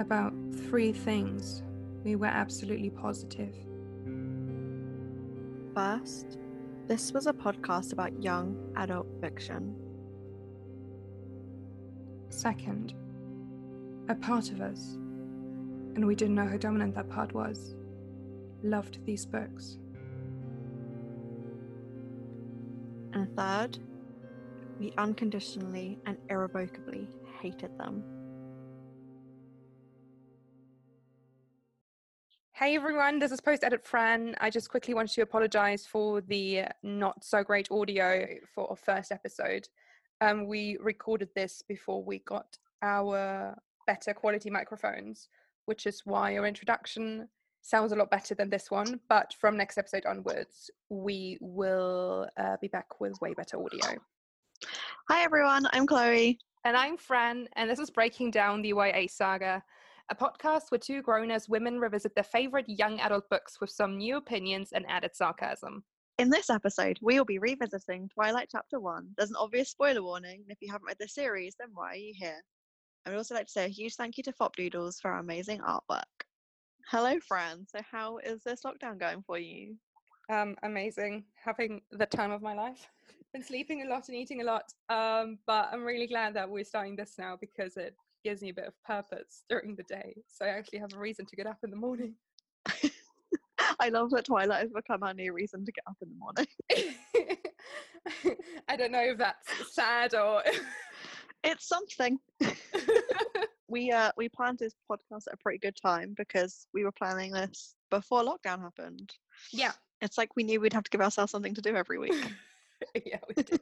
about three things we were absolutely positive. First, this was a podcast about young adult fiction. Second, a part of us, and we didn't know how dominant that part was, loved these books. And third, we unconditionally and irrevocably hated them. Hey everyone, this is Post Edit Fran. I just quickly wanted to apologize for the not so great audio for our first episode. Um, we recorded this before we got our better quality microphones, which is why our introduction sounds a lot better than this one. But from next episode onwards, we will uh, be back with way better audio. Hi everyone, I'm Chloe. And I'm Fran, and this is Breaking Down the YA Saga, a podcast where two grown as women revisit their favorite young adult books with some new opinions and added sarcasm. In this episode, we will be revisiting Twilight Chapter 1. There's an obvious spoiler warning, and if you haven't read the series, then why are you here? I would also like to say a huge thank you to Fop Doodles for our amazing artwork. Hello, Fran. So, how is this lockdown going for you? Um, amazing, having the time of my life. Been sleeping a lot and eating a lot, um, but I'm really glad that we're starting this now because it gives me a bit of purpose during the day. So I actually have a reason to get up in the morning. I love that Twilight has become our new reason to get up in the morning. I don't know if that's sad or it's something. we uh we planned this podcast at a pretty good time because we were planning this before lockdown happened. yeah, It's like we knew we'd have to give ourselves something to do every week. yeah, we did.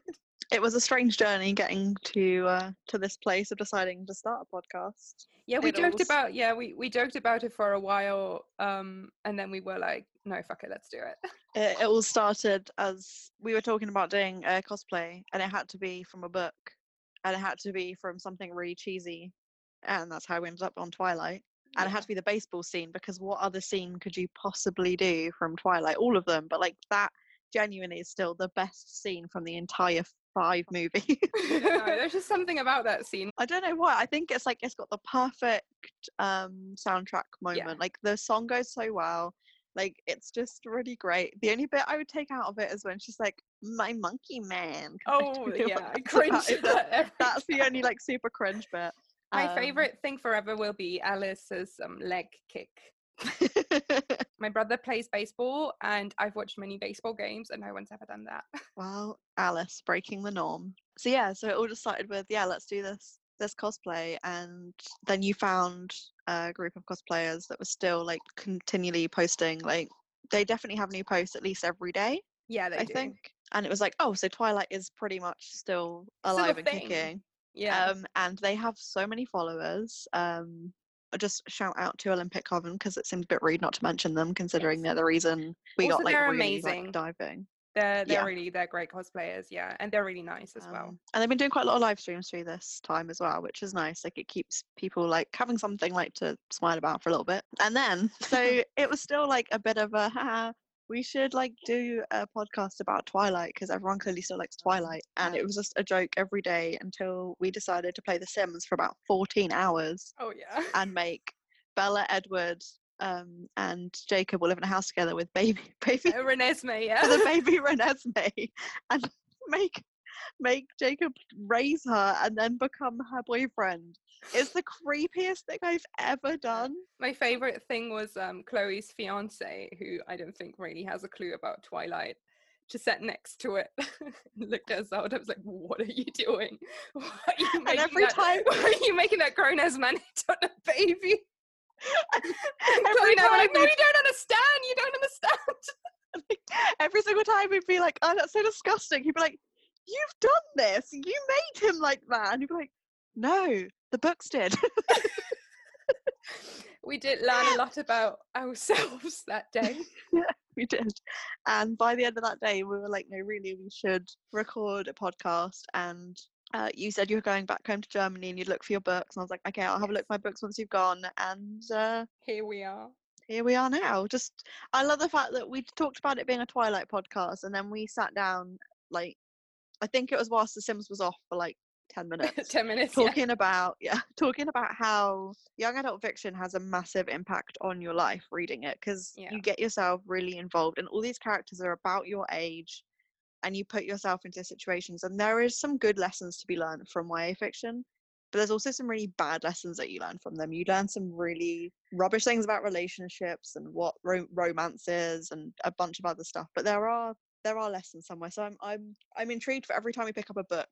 It was a strange journey getting to uh to this place of deciding to start a podcast. Yeah, we It joked all s- about yeah we we joked about it for a while, um, and then we were like, no, fuck it, let's do it. It, it all started as we were talking about doing a cosplay, and it had to be from a book, and it had to be from something really cheesy, and that's how we ended up on Twilight. And it had to be the baseball scene because what other scene could you possibly do from Twilight? All of them, but like that genuinely is still the best scene from the entire five movies. no, there's just something about that scene. I don't know why. I think it's like it's got the perfect um soundtrack moment. Yeah. Like the song goes so well. Like it's just really great. The only bit I would take out of it is when she's like, "My monkey man." Oh yeah, I cringe. about. It's at that- That's the only like super cringe bit. My Um, favorite thing forever will be Alice's um, leg kick. My brother plays baseball, and I've watched many baseball games, and no one's ever done that. well, Alice breaking the norm. So yeah, so it all just started with yeah, let's do this this cosplay, and then you found a group of cosplayers that were still like continually posting. Like they definitely have new posts at least every day. yeah, they do. I do. think. And it was like, oh, so Twilight is pretty much still Still alive and thing. kicking. Yeah, Um, and they have so many followers. Um, just shout out to Olympic Coven because it seems a bit rude not to mention them, considering Yes. they're the reason we Also, got like really amazing. like, diving. they're they're yeah. really they're great cosplayers. Yeah, and they're really nice as well. Um, and they've been doing quite a lot of live streams through this time as well, which is nice. Like it keeps people like having something like to smile about for a little bit. And then so it was still like a bit of a haha. We should like do a podcast about Twilight because everyone clearly still likes Twilight, and it was just a joke every day until we decided to play The Sims for about 14 hours Oh yeah. and make Bella, Edward, um, and Jacob will live in a house together with baby baby Uh, Renesmee, yeah. for the baby Renesmee and make make Jacob raise her and then become her boyfriend. It's the creepiest thing I've ever done. My favorite thing was um, Chloe's fiance, who I don't think really has a clue about Twilight. Just sat next to it, and looked at us out. I was like, "What are you doing? Why are you making every that, time- why are you making that grown ass man on a baby?" And every Chloe and I were time like, "No, you don't understand. You don't understand." every single time we'd be like, "Oh, that's so disgusting." He'd be like, "You've done this. You made him like that." And he'd be like, "No, the books did." We did learn a lot about ourselves that day. yeah, we did. And by the end of that day, we were like, no, really, we should record a podcast. And uh, you said you were going back home to Germany and you'd look for your books. And I was like, okay, I'll have a look at my books once you've gone. And uh, Here we are. here we are now. Just, I love the fact that we talked about it being a Twilight podcast and then we sat down, like, I think it was whilst The Sims was off for like 10 minutes. 10 minutes. yeah. talking about yeah talking about how young adult fiction has a massive impact on your life reading it because Yeah. you get yourself really involved and all these characters are about your age and you put yourself into situations and there is some good lessons to be learned from YA fiction but there's also some really bad lessons that you learn from them you learn some really rubbish things about relationships and what ro- romance is and a bunch of other stuff but there are there are lessons somewhere so i'm i'm i'm intrigued for every time we pick up a book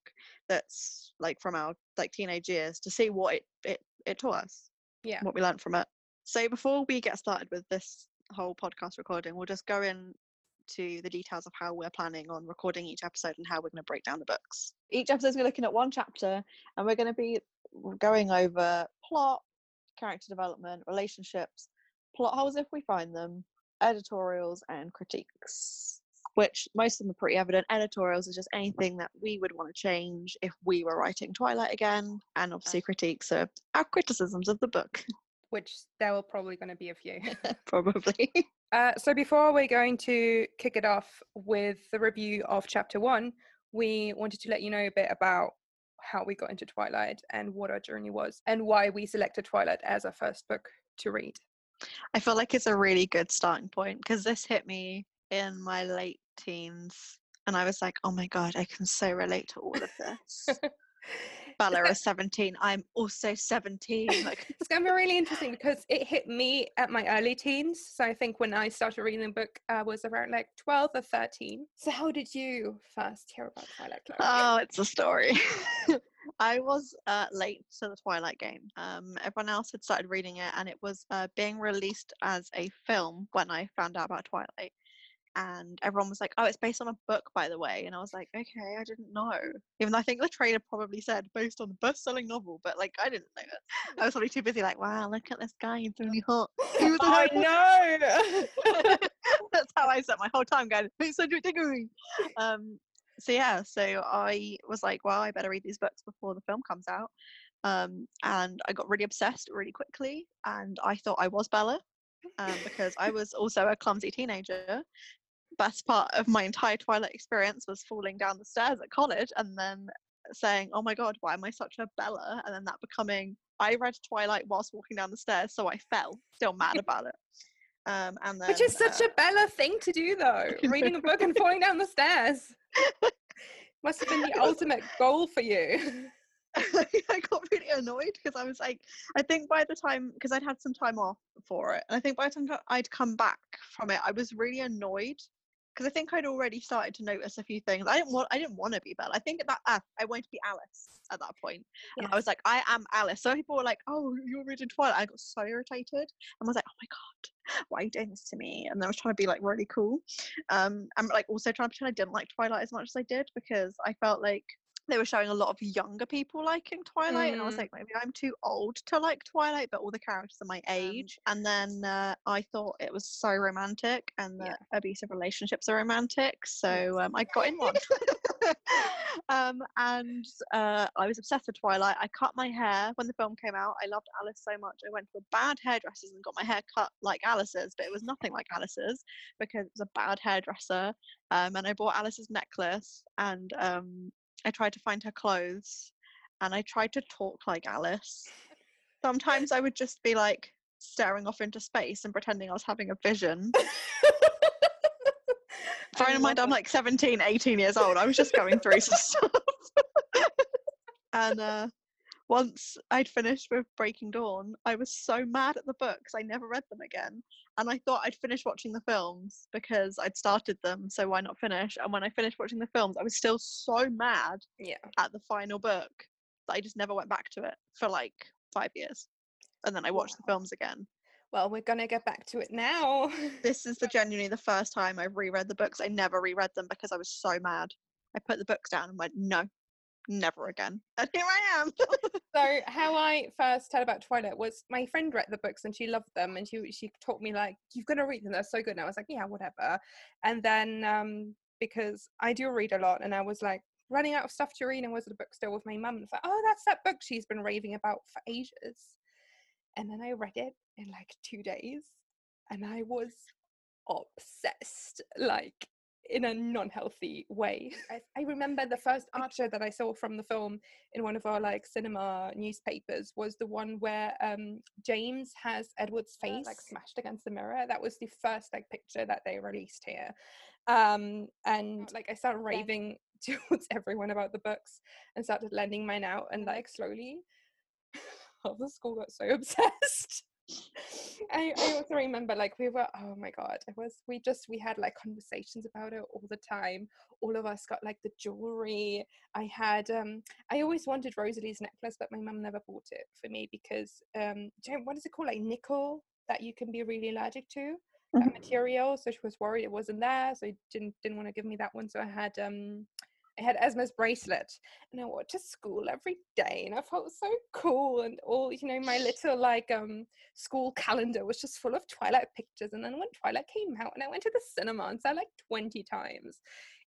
that's like from our like teenage years to see what it it, it taught us Yeah. what we learned from it. So before we get started with this whole podcast recording we'll just go in to the details of how we're planning on recording each episode and how we're going to break down the books. Each episode is looking at one chapter and we're going to be going over plot character development relationships plot holes if we find them editorials and critiques which most of them are pretty evident. Editorials is just anything that we would want to change if we were writing Twilight again, and obviously critiques are our criticisms of the book, Which there will probably going to be a few. probably. Uh, so before we're going to kick it off with the review of chapter one, we wanted to let you know a bit about how we got into Twilight and what our journey was and why we selected Twilight as our first book to read. I feel like it's a really good starting point because this hit me in my late teens, and I was like, "Oh my god, I can so relate to all of this." Bella is seventeen. I'm also seventeen. Like, It's going to be really interesting because it hit me at my early teens. So I think when I started reading the book, I was around like 12 or 13. So how did you first hear about Twilight? Oh, it's a story. I was uh, late to the Twilight game. Um, everyone else had started reading it, and it was uh, being released as a film when I found out about Twilight. And everyone was like, "Oh, it's based on a book, by the way." And I was like, "Okay, I didn't know." Even though I think the trailer probably said based on the best-selling novel, but like I didn't know it. I was probably too busy like, "Wow, look at this guy, he's really hot." He was I know. That's how I spent my whole time going, it's Cedric Diggory. Um, so yeah, so I was like, well, I better read these books before the film comes out. Um, and I got really obsessed really quickly, and I thought I was Bella um, because I was also a clumsy teenager. Best part of my entire Twilight experience was falling down the stairs at college and then saying, "Oh my God, why am I such a Bella?" And then that becoming, I read Twilight whilst walking down the stairs, so I fell. Still mad about it. Um, and then, Which is such uh, a Bella thing to do, though. Reading a book and falling down the stairs. Must have been the ultimate goal for you. I got really annoyed because I was like, I think by the time, because I'd had some time off for it, and I think by the time I'd come back from it, I was really annoyed because I think I'd already started to notice a few things. I didn't want, I didn't want to be Belle. I think at that, ah, I wanted to be Alice at that point. point, and I was like, I am Alice. So people were like, Oh, you're reading Twilight. I got so irritated, and was like, Oh my god, why are you doing this to me? And then I was trying to be like really cool, Um I'm like also trying to pretend I didn't like Twilight as much as I did because I felt like they were showing a lot of younger people liking Twilight, and I was Mm. like, maybe I'm too old to like Twilight, but all the characters are my age. and then uh, I thought it was so romantic, and that abusive relationships are romantic, so um, I got in one. um, and uh, I was obsessed with Twilight. I cut my hair when the film came out. I loved Alice so much. I went to a bad hairdresser's and got my hair cut like Alice's, but it was nothing like Alice's because it was a bad hairdresser. Um, and I bought Alice's necklace and um, I tried to find her clothes and I tried to talk like Alice. Sometimes I would just be like staring off into space and pretending I was having a vision. Bearing in mind, I'm like 17, 18 years old. I was just going through some stuff. and uh, once I'd finished with Breaking Dawn, I was so mad at the books, I never read them again. And I thought I'd finish watching the films because I'd started them, so why not finish? And when I finished watching the films, I was still so mad yeah. at the final book that I just never went back to it for like five years. And then I watched the films again. Well, we're going to get back to it now. This is the genuinely the first time I've reread the books. I never reread them because I was so mad. I put the books down and went, no, never again. And here I am. so how I first heard about Twilight was my friend read the books and she loved them and she she taught me like you've got to read them they're so good and I was like yeah whatever and then um because I do read a lot and I was like running out of stuff to read and was at a bookstore with my mum and like oh that's that book she's been raving about for ages and then I read it in like two days and I was obsessed like in a non-healthy way. I, I remember the first Archer that I saw from the film in one of our like cinema newspapers was the one where um, James has Edward's face like smashed against the mirror. That was the first like picture that they released here, um, and like I started raving towards everyone about the books and started lending mine out, and like slowly, half the school got so obsessed. I, I also remember like we were oh my god it was we just we had like conversations about it all the time. All of us got like the jewelry. I had um I always wanted Rosalie's necklace but my mum never bought it for me because um what is it called? Like nickel that you can be really allergic to? That Mhm. material. So she was worried it wasn't there so didn't didn't want to give me that one. So I had um I had Esme's bracelet and I wore it to school every day and I felt so cool and all you know my little like um school calendar was just full of Twilight pictures and then when Twilight came out and I went to the cinema and saw it, like 20 times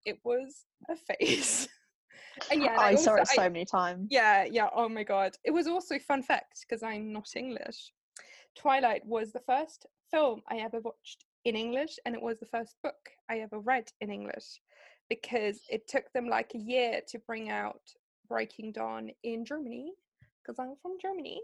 it was a face and yeah and I saw also- it so many times. yeah, yeah. Oh my god. It was also fun fact because I'm not English. Twilight was the first film I ever watched in English and it was the first book I ever read in English because it took them like a year to bring out Breaking Dawn in Germany because I'm from Germany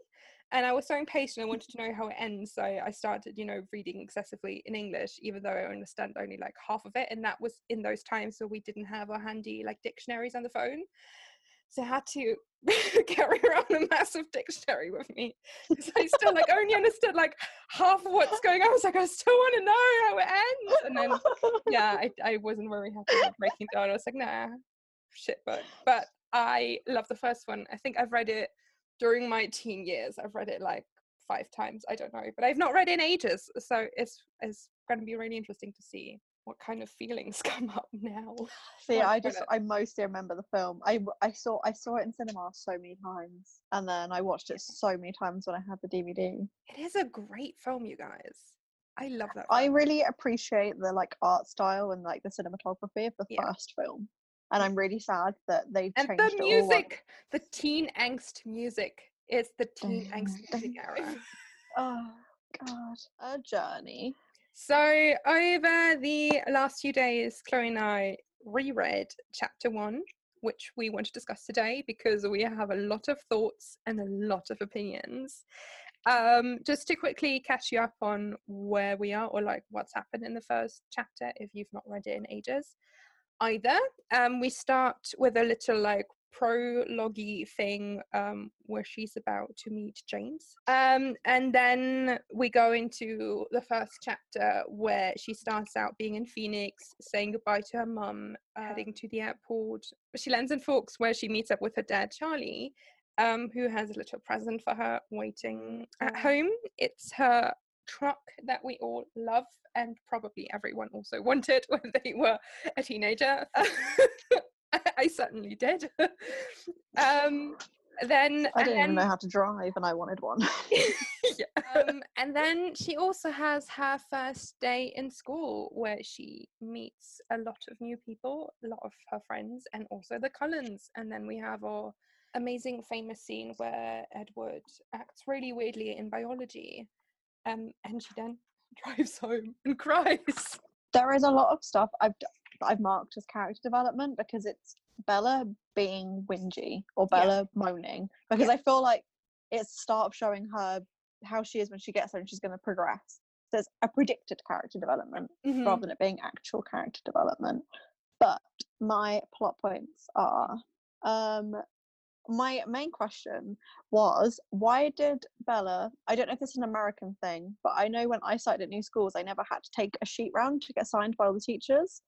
and I was so impatient I mm. wanted to know how it ends so I started you know reading excessively in English even though I understand only like half of it and that was in those times so we didn't have our handy like dictionaries on the phone so I had to carry around a massive dictionary with me because I still like only understood like half of what's going on. I was like, I still want to know how it ends. And then yeah, I, I wasn't very happy with Breaking Dawn. I was like, nah, shit book. But I love the first one. I think I've read it during my teen years. I've read it like five times. I don't know, but I've not read in ages. So it's it's going to be really interesting to see what kind of feelings come up now. See, I just I mostly remember the film. I I saw I saw it in cinema so many times, and then I watched it so many times when I had the DVD. It is a great film, you guys. I love that. I really appreciate the like art style and like the cinematography of the Yeah. first film, and I'm really sad that they and changed the it all. music, the teen angst music. It's the teen angst music era. Oh God, a journey. So over the last few days, Chloe and I reread chapter one, which we want to discuss today because we have a lot of thoughts and a lot of opinions. Um, just to quickly catch you up on where we are or like what's happened in the first chapter if you've not read it in ages. Either um, we start with a little like prologue thing um, where she's about to meet James. Um, and then we go into the first chapter where she starts out being in Phoenix, saying goodbye to her mum, heading to the airport. She lands in Forks where she meets up with her dad, Charlie, um, who has a little present for her waiting at home. It's her truck that we all love and probably everyone also wanted when they were a teenager. I, certainly did. um, then I didn't even know how to drive, and I wanted one. yeah. um, and then she also has her first day in school where she meets a lot of new people, a lot of her friends, and also the Cullens. And then we have our amazing famous scene where Edward acts really weirdly in biology. Um, and she then drives home and cries. there is a lot of stuff I've I've marked as character development because it's Bella being whingy or Yeah. Bella moaning because I feel like it's start of showing her how she is when she gets there and she's going to progress. So it's a predicted character development Mhm. rather than it being actual character development. But my plot points are um my main question was why did Bella I don't know if this is an American thing, but I know when I started at new schools I never had to take a sheet round to get signed by all the teachers.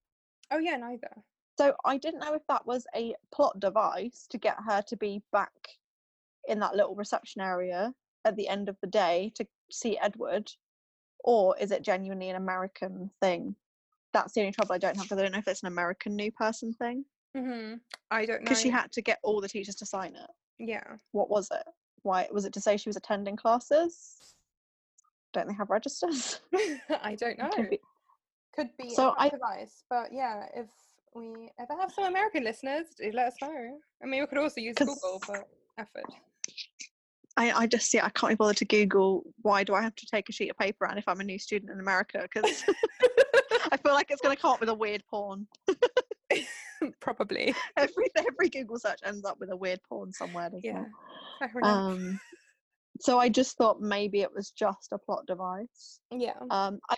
Oh, yeah, neither. So I didn't know if that was a plot device to get her to be back in that little reception area at the end of the day to see Edward, or is it genuinely an American thing? That's the only trouble I don't have because I don't know if it's an American new person thing. hmm I don't know. Because she had to get all the teachers to sign it. yeah. What was it? Why was it to say she was attending classes? Don't they have registers? I don't know. Could be- Could be So a I- device, but yeah, if we ever have some American listeners, do let us know. I mean, we could also use Google, but effort. I, I just see I can't be bothered to Google why do I have to take a sheet of paper and if I'm a new student in America because I feel like it's going to come up with a weird porn. Probably. every every Google search ends up with a weird porn somewhere. Doesn't Yeah. It? Um, so I just thought maybe it was just a plot device. yeah. Um, I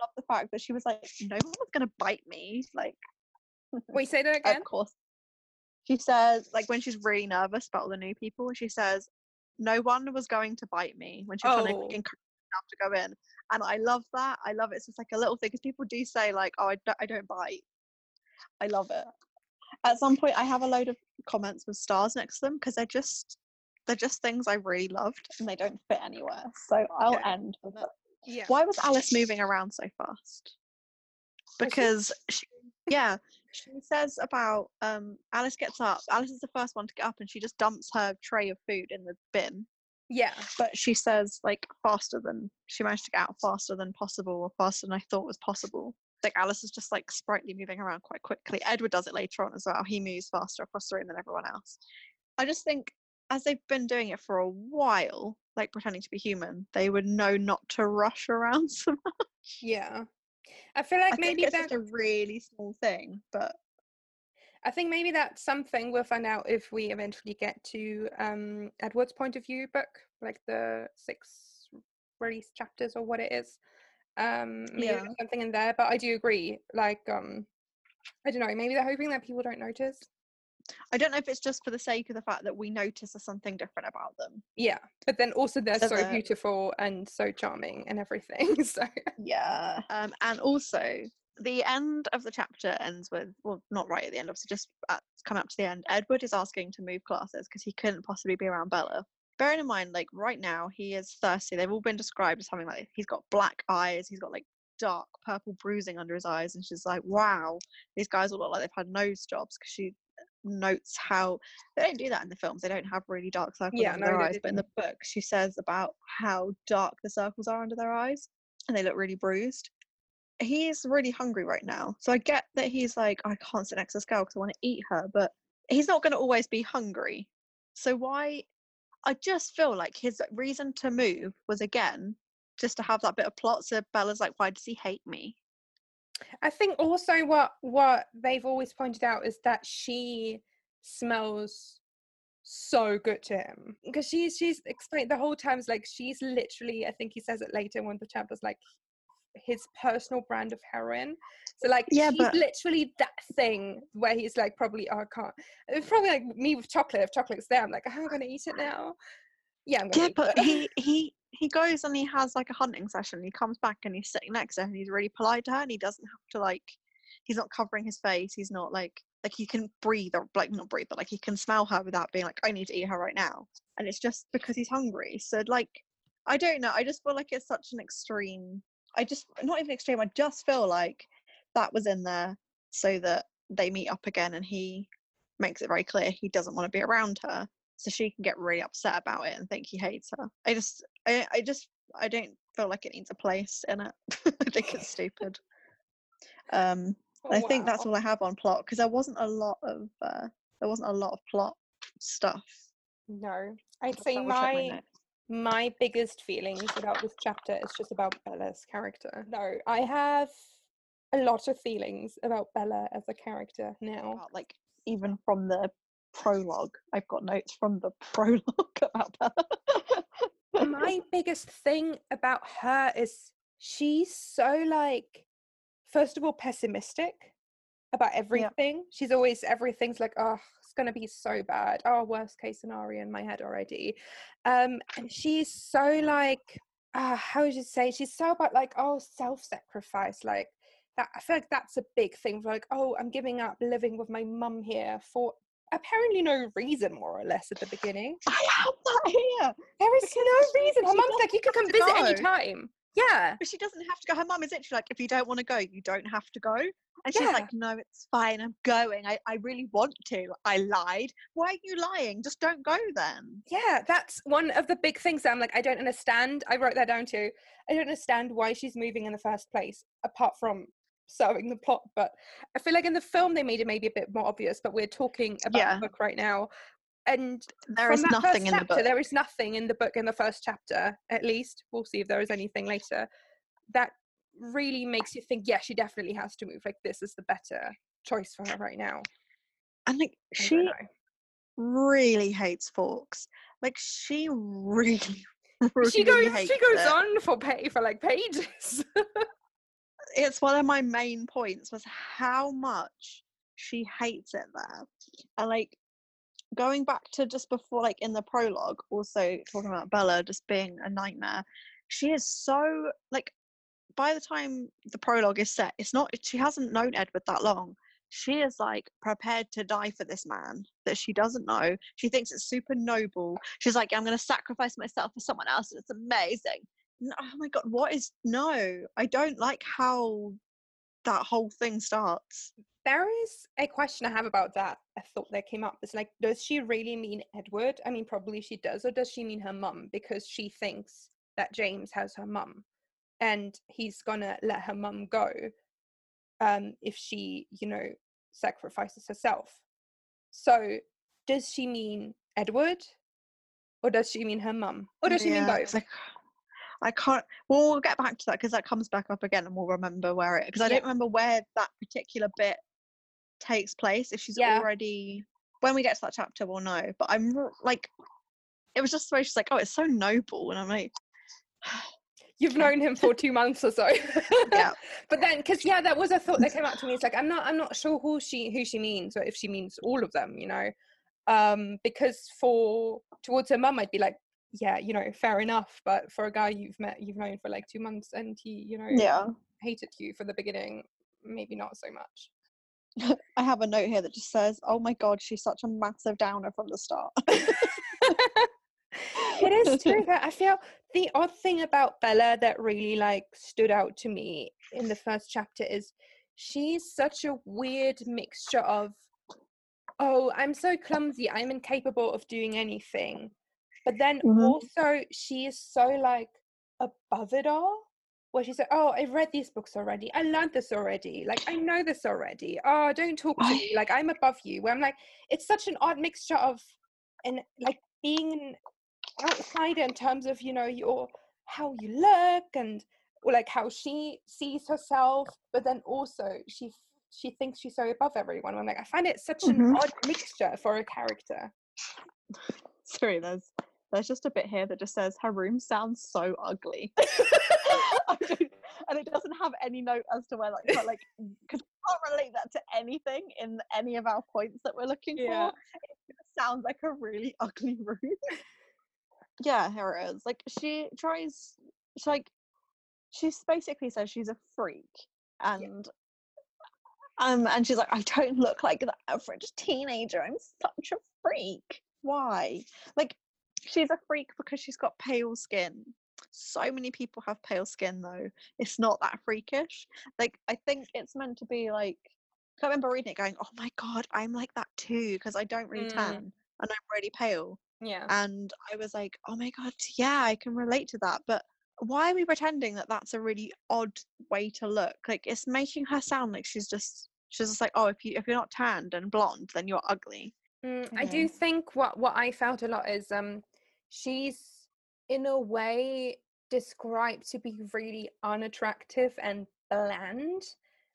love the fact that she was like, "No one was going to bite me." Like, Wait, say that again. of course. She says, like when she's really nervous about all the new people, she says, "No one was going to bite me." When she's trying to Oh. encourage herself to go in, and I love that. I love it. It's just like a little thing because people do say like, "Oh, I don't, I don't bite." I love it. At some point, I have a load of comments with stars next to them because they're just they're just things I really loved and they don't fit anywhere. So I'll Okay. end with it. Yeah. Why was Alice moving around so fast? Because she, yeah, she says about um Alice gets up. Alice is the first one to get up and she just dumps her tray of food in the bin. Yeah. But she says like faster than she managed to get out faster than possible or faster than I thought was possible. Like Alice is just like sprightly moving around quite quickly. Edward does it later on as well. He moves faster across the room than everyone else. I just think as they've been doing it for a while, like pretending to be human, they would know not to rush around so much. Yeah. I feel like I maybe think it's that just a really small thing, but I think maybe that's something we'll find out if we eventually get to um Edward's point of view book, like the six release chapters or what it is. Um Yeah. something in there, but I do agree. Like um I don't know, maybe they're hoping that people don't notice. I don't know if it's just for the sake of the fact that we notice there's something different about them. Yeah. But then also they're So so they're- beautiful and so charming and everything. So Yeah. Um, and also, the end of the chapter ends with, well, not right at the end, obviously, just at, coming up to the end. Edward is asking to move classes because he couldn't possibly be around Bella. Bearing in mind, like, right now, he is thirsty. They've all been described as having, like, he's got black eyes, he's got, like, dark purple bruising under his eyes. And she's like, wow, these guys all look like they've had nose jobs because she notes how they don't do that in the films. They don't have really dark circles Yeah, under no, their eyes. But in the book, she says about how dark the circles are under their eyes and they look really bruised. He's really hungry right now. So I get that he's like, I can't sit next to this girl because I want to eat her, but he's not going to always be hungry. So why? I just feel like his reason to move was again just to have that bit of plot. So Bella's like, why does he hate me? I think also what what they've always pointed out is that she smells so good to him because she's she's explained the whole time is like she's literally I think he says it later in one of the chapters like his personal brand of heroin. So like Yeah, she's but- literally that thing where he's like probably oh I can't. It's probably like me with chocolate. If chocolate's there, I'm like oh, I'm gonna eat it now? Yeah, Yeah, but he he he goes and he has like a hunting session. He comes back and he's sitting next to her and he's really polite to her and he doesn't have to like he's not covering his face. He's not like like he can breathe or like not breathe, but like he can smell her without being like I need to eat her right now. And it's just because he's hungry. So like I don't know. I just feel like it's such an extreme. I just not even extreme. I just feel like that was in there so that they meet up again and he makes it very clear he doesn't want to be around her so she can get really upset about it and think he hates her. I just, I, I just, I don't feel like it needs a place in it. I think it's stupid. Um, I think that's all I have on plot because there wasn't a lot of, uh, there wasn't a lot of plot stuff. No, I'd say check my my biggest feelings about this chapter is just about Bella's character. No, I have a lot of feelings about Bella as a character now. about, like even from the prologue. I've got notes from the prologue about that. my biggest thing about her is she's so like first of all pessimistic about everything. She's always everything's like, oh, it's gonna be so bad. Oh, worst case scenario in my head already. Um, and she's so like, uh, how would you say? She's so about like, oh, self-sacrifice, like that. I feel like that's a big thing. For like, oh, I'm giving up living with my mum here for apparently no reason, more or less, at the beginning. I have that here. There is no reason. Her mum's like, you can come visit any time. Yeah. But she doesn't have to go. Her mum is literally like, if you don't want to go, you don't have to go. And she's Yeah. like, no, it's fine. I'm going. I, I really want to. I lied. Why are you lying? Just don't go then. Yeah, that's one of the big things that I'm like, I don't understand. I wrote that down too. I don't understand why she's moving in the first place, apart from serving the plot. But I feel like in the film they made it maybe a bit more obvious, but we're talking about Yeah. the book right now. and There is nothing in the book. There is nothing in the book in the first chapter, at least. We'll see if there is anything later. That really makes you think, yeah, she definitely has to move. Like this is the better choice for her right now. And like she really hates forks. Like she really, really she goes she goes it. on for pay for like pages. It's one of my main points was how much she hates it there. And like going back to just before, like in the prologue, also talking about Bella just being a nightmare. She is so like by the time the prologue is set, it's not she hasn't known Edward that long. She is like prepared to die for this man that she doesn't know. She thinks it's super noble. She's like, I'm gonna sacrifice myself for someone else. It's amazing. No, oh my god, what is no? I don't like how that whole thing starts. there is a question I have about that. a thought that came up. It's like, does she really mean Edward? I mean, probably she does, or does she mean her mum? Because she thinks that James has her mum, and he's gonna let her mum go, um, if she, you know, sacrifices herself. So, does she mean Edward, or does she mean her mum, or does she mean Yeah, both? like I can't. Well, we'll get back to that because that comes back up again, and we'll remember where it. Because I Yeah. don't remember where that particular bit takes place. If she's Yeah. already when we get to that chapter, we'll know. But I'm like, it was just the way she's like, "Oh, it's so noble," and I'm like, You've known him for two months or so. Yeah. but then, because yeah, that was a thought that came out to me. It's like I'm not, I'm not sure who she, who she means, or if she means all of them. You know, um, because for towards her mum, I'd be like, yeah, you know, fair enough. But for a guy you've met, you've known for like two months, and he, you know, yeah. hated you for the beginning, maybe not so much. I have a note here that just says, "Oh my god, she's such a massive downer from the start." it is true that I feel the odd thing about Bella that really like stood out to me in the first chapter is she's such a weird mixture of oh I'm so clumsy I'm incapable of doing anything but then Mhm. also she is so like above it all where she said oh I've read these books already. I learned this already. Like I know this already. Oh don't talk to me. Like I'm above you. Where I'm like it's such an odd mixture of and like being an outsider in terms of you know your how you look and or like how she sees herself but then also she she thinks she's so above everyone. I'm like i find it such an Mhm. odd mixture for a character. Sorry, there's there's just a bit here that just says her room sounds so ugly. And it doesn't have any note as to where like but like because we can't relate that to anything in any of our points that we're looking Yeah. for. It sounds like a really ugly room. yeah, here it is. Like she tries she's like she's basically says she's a freak and um and she's like, I don't look like the average teenager. I'm such a freak. Why? Like she's a freak because she's got pale skin. So many people have pale skin though. It's not that freakish. Like I think it's meant to be like I remember reading it going, Oh my god, I'm like that too, because I don't really Mm. tan and I'm really pale. yeah And I was like, Oh my god, yeah, I can relate to that. But why are we pretending that that's a really odd way to look? Like it's making her sound like she's just she's just like, Oh, if you if you're not tanned and blonde, then you're ugly. Mm, I do think what what I felt a lot is um she's in a way described to be really unattractive and bland,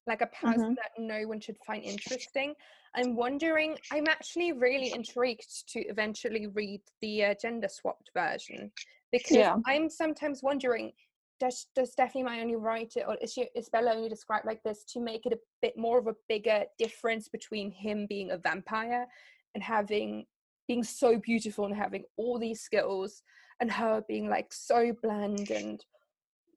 like a person that no one should find interesting. I'm wondering. I'm actually really intrigued to eventually read the uh, gender swapped version because Yeah. I'm sometimes wondering. Does, does Stephenie Meyer only write it, or is, she, is Bella only described like this to make it a bit more of a bigger difference between him being a vampire and having being so beautiful and having all these skills and her being like so bland and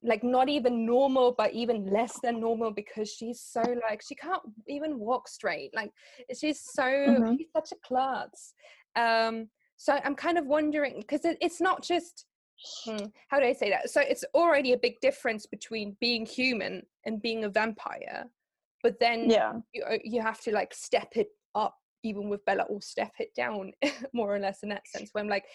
like not even normal but even less than normal because she's so like she can't even walk straight like she's so Mhm. she's such a klutz um so i'm kind of wondering because it, it's not just hmm, how do i say that so it's already a big difference between being human and being a vampire but then Yeah. you uh, you have to like step it up even with Bella or step it down more or less in that sense where I'm like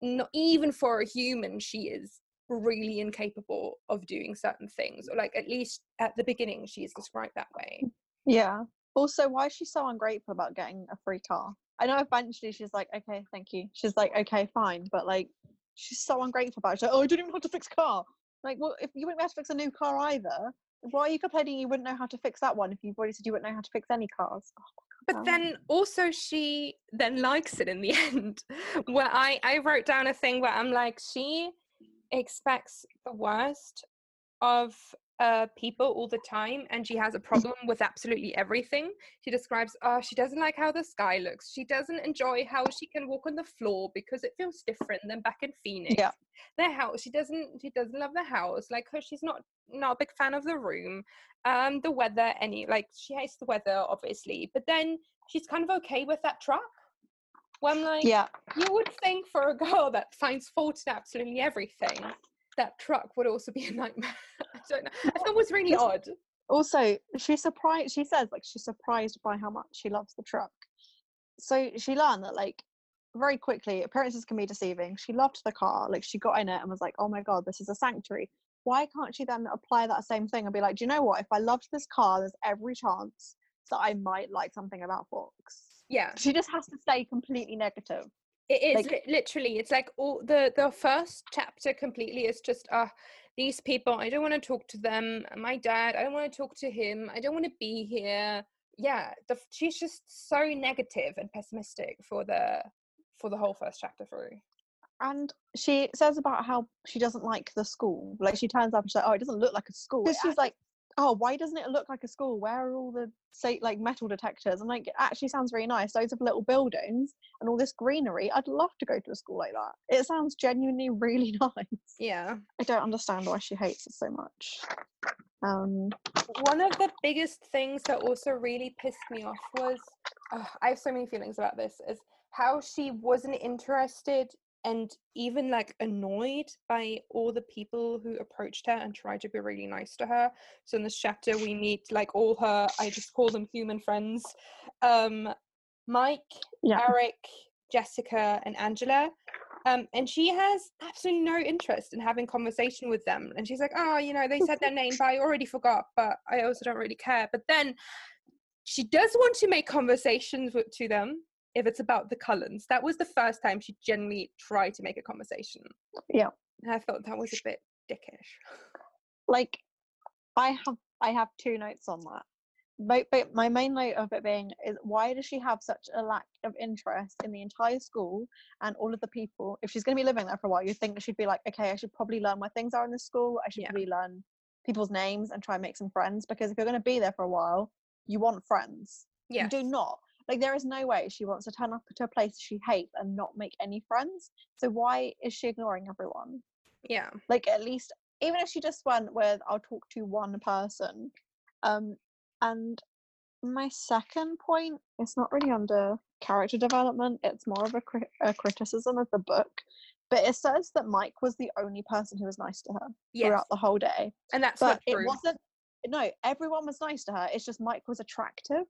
not even for a human she is really incapable of doing certain things or like at least at the beginning she is described that way mm, Yeah. Also, why is she so ungrateful about getting a free car? I know eventually she's like, okay, thank you. She's like, okay, fine, but like, she's so ungrateful about it. She's like, oh, I don't even know how to fix a car. Like, well, if you wouldn't be able to fix a new car either, why are you complaining you wouldn't know how to fix that one if you've already said you wouldn't know how to fix any cars? Oh, but then also she then likes it in the end where i i wrote down a thing where i'm like she expects the worst of uh people all the time and she has a problem with absolutely everything she describes oh she doesn't like how the sky looks she doesn't enjoy how she can walk on the floor because it feels different than back in phoenix Yeah. Their house she doesn't she doesn't love the house like her she's not not a big fan of the room um the weather any like she hates the weather obviously but then she's kind of okay with that truck i'm like yeah, you would think for a girl that finds fault in absolutely everything that truck would also be a nightmare. I don't know. I thought it was really odd. also she's surprised she says like she's surprised by how much she loves the truck. So she learned that like very quickly appearances can be deceiving she loved the car like she got in it and was like oh my god this is a sanctuary why can't she then apply that same thing and be like do you know what if i loved this car there's every chance that i might like something about Forks yeah she just has to stay completely negative It is Like- li- literally. It's like all the the first chapter completely is just uh these people. I don't want to talk to them. My dad. I don't want to talk to him. I don't want to be here. Yeah, the, she's just so negative and pessimistic for the for the whole first chapter through. and she says about how she doesn't like the school. Like she turns up and she's like, "Oh, it doesn't look like a school." It she's like, "Oh, why doesn't it look like a school? Where are all the say like metal detectors?" I'm like, "It actually sounds very nice. Loads of little buildings and all this greenery. I'd love to go to a school like that. It sounds genuinely really nice. Yeah. I don't understand why she hates it so much." Um, One of the biggest things that also really pissed me off was ugh, I have so many feelings about this is how she wasn't interested and even like annoyed by all the people who approached her and tried to be really nice to her. So in this chapter we meet like all her I just call them human friends. Um Mike, yeah, Eric, Jessica, and Angela. Um, and she has absolutely no interest in having conversation with them. And she's like, oh, you know, they said their name, but I already forgot, but I also don't really care. But then she does want to make conversations with, to them if it's about the Cullens. That was the first time she genuinely tried to make a conversation. Yeah. And I thought that was a bit dickish. like I have I have two notes on that. But, but my main note of it being is why does she have such a lack of interest in the entire school and all of the people? If she's going to be living there for a while, you'd think she'd be like, okay, I should probably learn where things are in the school. I should Yeah. probably learn people's names and try and make some friends because if you're going to be there for a while, you want friends. Yeah. You do not. Like there is no way she wants to turn up to a place she hates and not make any friends. So why is she ignoring everyone? Yeah. like at least even if she just went with i'll talk to one person um and my second point it's not really under character development it's more of a, cri- a criticism of the book but it says that mike was the only person who was nice to her Yes. throughout the whole day And that's but it wasn't no everyone was nice to her it's just mike was attractive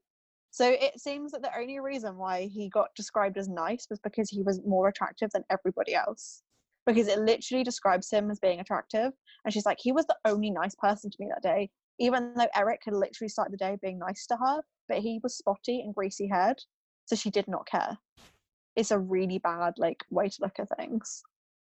so it seems that the only reason why he got described as nice was because he was more attractive than everybody else. Because it literally describes him as being attractive and she's like he was the only nice person to me that day even though eric had literally started the day being nice to her but he was spotty and greasy haired so she did not care. It's a really bad like way to look at things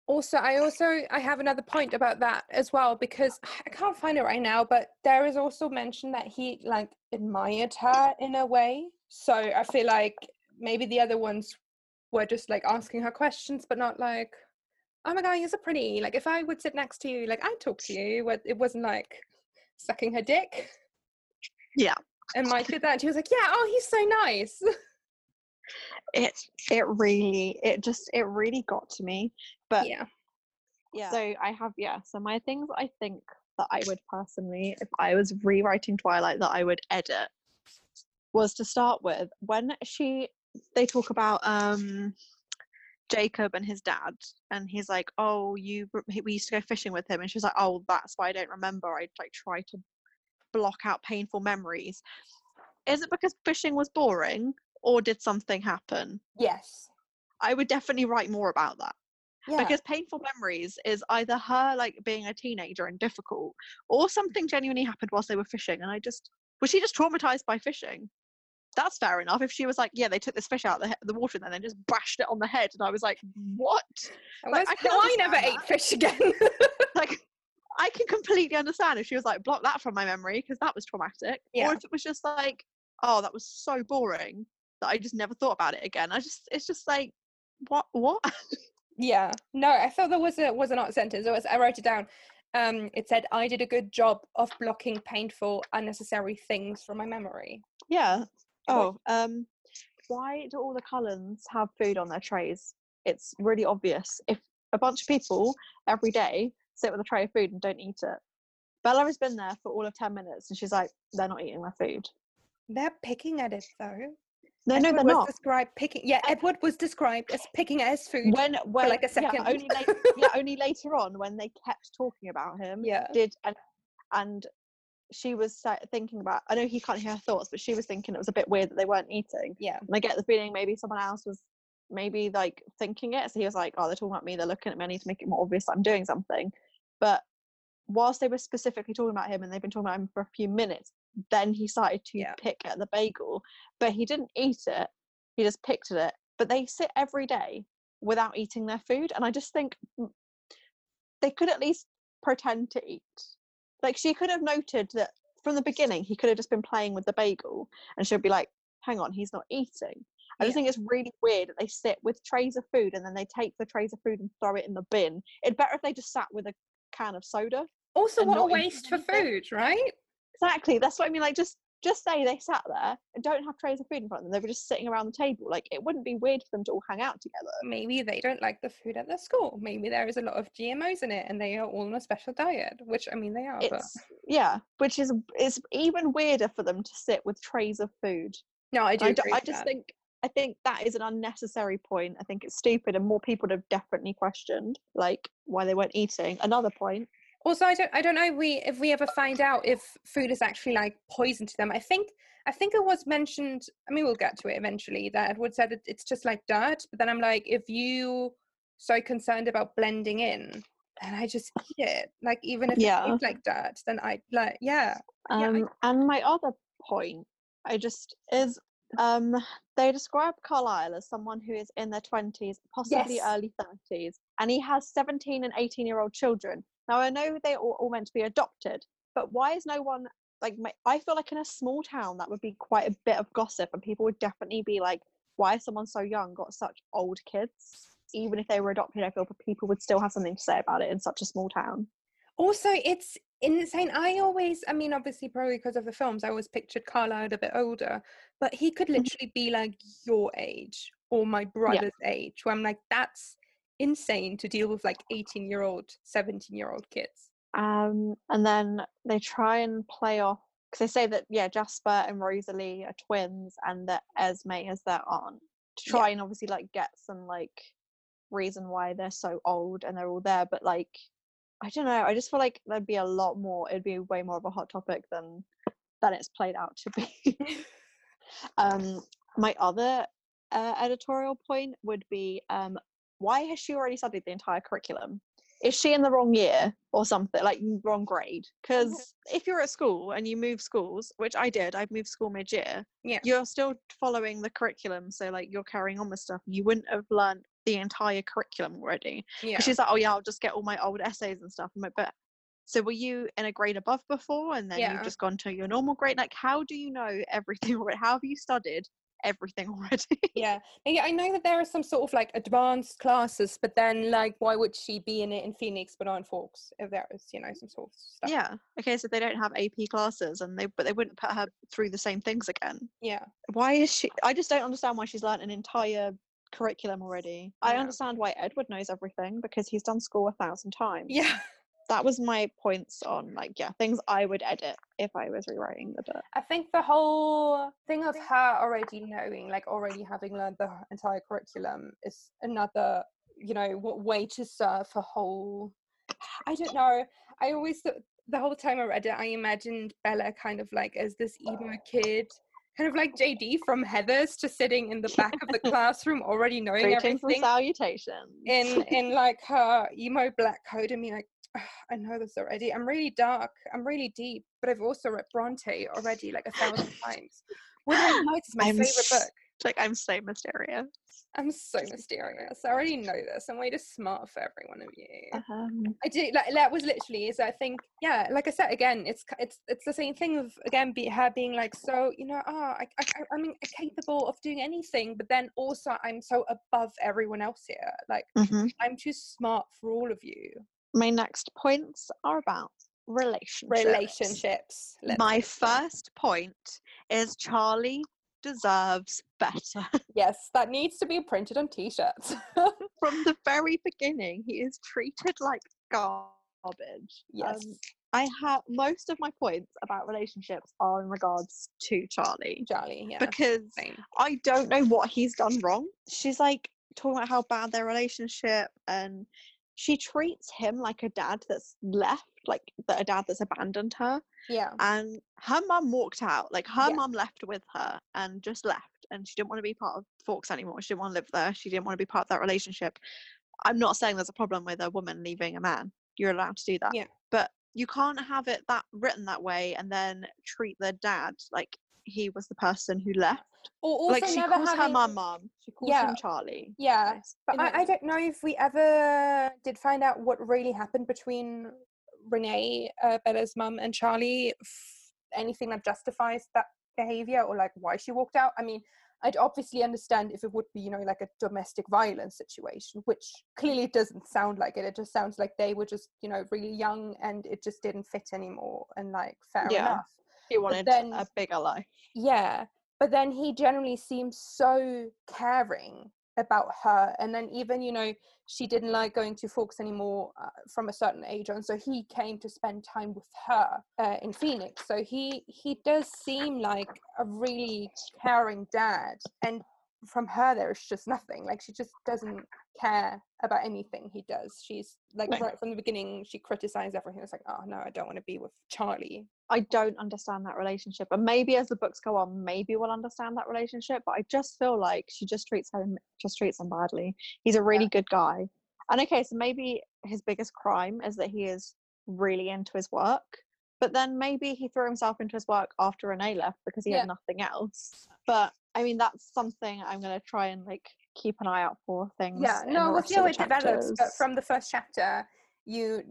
also i also i have another point about that as well because i can't find it right now but there is also mention that he like admired her in a way. So i feel like maybe the other ones were just like asking her questions but not like oh my god you're so pretty. Like if i would sit next to you like i'd talk to you but it wasn't like sucking her dick. Yeah. and mike did that and she was like yeah oh he's so nice it it really it just it really got to me but yeah. Yeah. so i have yeah so my things i think that i would personally if i was rewriting twilight that i would edit was to start with when she they talk about um jacob and his dad and he's like oh you we used to go fishing with him and she's like oh that's why i don't remember i like try to block out painful memories. Is it because fishing was boring or did something happen yes i would definitely write more about that yeah because painful memories is either her like being a teenager and difficult or something genuinely happened whilst they were fishing and i just was she just traumatized by fishing that's fair enough. If she was like, yeah, they took this fish out of the, the water and then they just bashed it on the head, and I was like, what? I Like, I no, I never understand ate fish again. Like, I can completely understand if she was like, block that from my memory because that was traumatic. Yeah. Or if it was just like, oh, that was so boring that I just never thought about it again. I just, it's just like, what, what? Yeah. No, I thought there was a was an art sentence. It was I wrote it down. Um, it said I did a good job of blocking painful, unnecessary things from my memory. Yeah. Oh, um, why do all the Cullens have food on their trays? It's really obvious. If a bunch of people every day sit with a tray of food and don't eat it, Bella has been there for all of 10 minutes and she's like, they're not eating their food. They're picking at it though. No, no, they're was not. Described picking. Yeah, Edward was described as picking at his food. When, when, like a yeah, second. only, late, yeah, only later on when they kept talking about him, yeah. did, and, and she was thinking about, I know he can't hear her thoughts, but she was thinking it was a bit weird that they weren't eating. Yeah. And I get the feeling maybe someone else was maybe like thinking it. So he was like, oh, they're talking about me. They're looking at me. I need to make it more obvious that I'm doing something. But whilst they were specifically talking about him and they've been talking about him for a few minutes, then he started to Yeah. pick at the bagel. But he didn't eat it. He just picked at it. But they sit every day without eating their food. And I just think mm, they could at least pretend to eat. Like she could have noted that from the beginning, he could have just been playing with the bagel and she'll be like, hang on, he's not eating. I Yeah. just think it's really weird that they sit with trays of food and then they take the trays of food and throw it in the bin. It'd better if they just sat with a can of soda. Also, what a waste for food, right? Exactly. That's what I mean. Like just just say they sat there and don't have trays of food in front of them. They were just sitting around the table. Like it wouldn't be weird for them to all hang out together. Maybe they don't like the food at their school. Maybe there is a lot of GMOs in it, and they are all on a special diet. Which I mean, they are. But yeah, which is it's even weirder for them to sit with trays of food. no, I do. I, d- agree I just that. think I think that is an unnecessary point. I think it's stupid, and more people would have definitely questioned like why they weren't eating. Another point. Also, I don't, I don't know if we if we ever find out if food is actually like poison to them. I think, I think it was mentioned. I mean, we'll get to it eventually. That Edward said it, it's just like dirt. But then I'm like, if you so concerned about blending in, then I just eat it. Like even if Yeah. it tastes like dirt, then I like yeah. Yeah, I- Um, and my other point, I just is um they describe Carlisle as someone who is in their twenties, possibly Yes. early thirties, and he has seventeen and eighteen year old children. Now I know they're all meant to be adopted, but why is no one like? My, I feel like in a small town that would be quite a bit of gossip, and people would definitely be like, "Why is someone so young got such old kids?" Even if they were adopted, I feel for people would still have something to say about it in such a small town. Also, it's insane. I always, I mean, obviously, probably because of the films, I always pictured Carlisle a bit older, but he could Mhm. literally be like your age or my brother's age, where I'm like, that's insane to deal with like 18 year old, 17 year old kids. Um, and then they try and play off because they say that yeah, Jasper and Rosalie are twins, and that Esme is their aunt. To Yeah. try and obviously like get some like reason why they're so old and they're all there, but like I don't know. I just feel like there'd be a lot more. It'd be way more of a hot topic than than it's played out to be. um, my other uh, editorial point would be um, why has she already studied the entire curriculum? Is she in the wrong year or something, like wrong grade? Mm-hmm. Because if you're at school and you move schools, which I did, I've moved school mid year, Yeah. you're still following the curriculum. So, like, you're carrying on with stuff. You wouldn't have learned the entire curriculum already. Yeah. She's like, oh, yeah, I'll just get all my old essays and stuff. I'm like, but so were you in a grade above before and then Yeah. you've just gone to your normal grade? Like, how do you know everything? How have you studied everything already? Yeah. Yeah, I know that there are some sort of like advanced classes, but then like, why would she be in it in Phoenix but not in Forks if there is, you know, some sort of stuff? yeah. Okay, so they don't have AP classes and they but they wouldn't put her through the same things again. Yeah. Why is she I just don't understand why she's learned an entire curriculum already. I understand why Edward knows everything because he's done school a thousand times. Yeah. That was my points on like yeah, things I would edit if I was rewriting the book. I think the whole thing of her already knowing, like already having learned the entire curriculum, is another, you know, what way to serve her whole. I don't know. I always th- the whole time I read it, I imagined Bella kind of like as this emo kid, kind of like JD from Heathers, just sitting in the back of the classroom, already knowing Greetings everything salutations. in in like her emo black coat and me like "Ugh, I know this already. I'm really dark. I'm really deep, but I've also read Bronte already like a thousand times. Wuthering Heights is my I'm favorite s- book. Like I'm so mysterious. I'm so mysterious. I already know this. I'm way too smart for every one of you. Um, I do like that was literally is I think yeah like I said again it's it's it's the same thing of again be her being like so you know ah I, I I- I'm incapable of doing anything but then also I'm so above everyone else here like mhm. I'm too smart for all of you My next points are about relationships. relationships My first point is Charlie deserves better. yes that needs to be printed on t-shirts From the very beginning, he is treated like garbage. yes Um, I have most of my points about relationships are in regards to Charlie Charlie yeah because same I don't know what he's done wrong. She's like talking about how bad their relationship and she treats him like a dad that's left, like that a dad that's abandoned her. yeah And her mum walked out, like her Yeah. mum left with her and just left. And she didn't want to be part of Forks anymore. She didn't want to live there. She didn't want to be part of that relationship. I'm not saying there's a problem with a woman leaving a man. You're allowed to do that. Yeah. But you can't have it that written that way and then treat the dad like he was the person who left. or also like she never calls her having mum mum. She calls Yeah. him Charlie. yeah Yes. But I, I don't know if we ever did find out what really happened between Renee, uh, Bella's mum, and Charlie. Anything that justifies that behavior or like why she walked out. I mean, I'd obviously understand if it would be, you know, like a domestic violence situation, which clearly doesn't sound like it. It just sounds like they were just, you know, really young and it just didn't fit anymore. And like, fair Yeah. enough. He wanted then- a bigger life. Yeah, but then he generally seems so caring about her, and then even you know she didn't like going to Forks anymore uh, from a certain age on, so he came to spend time with her uh, in Phoenix. So he he does seem like a really caring dad, and from her there is just nothing. Like she just doesn't care about anything he does. She's like No. right from the beginning, she criticized everything. It's like, oh no, I don't want to be with Charlie. I don't understand that relationship. And maybe as the books go on, maybe we'll understand that relationship. But I just feel like she just treats him just treats him badly. He's a really good guy. And okay, so maybe his biggest crime is that he is really into his work. But then maybe he threw himself into his work after Renee left because he Yeah. had nothing else. But I mean that's something I'm gonna try and like keep an eye out for things. yeah no the we'll see how the it develops but from the first chapter you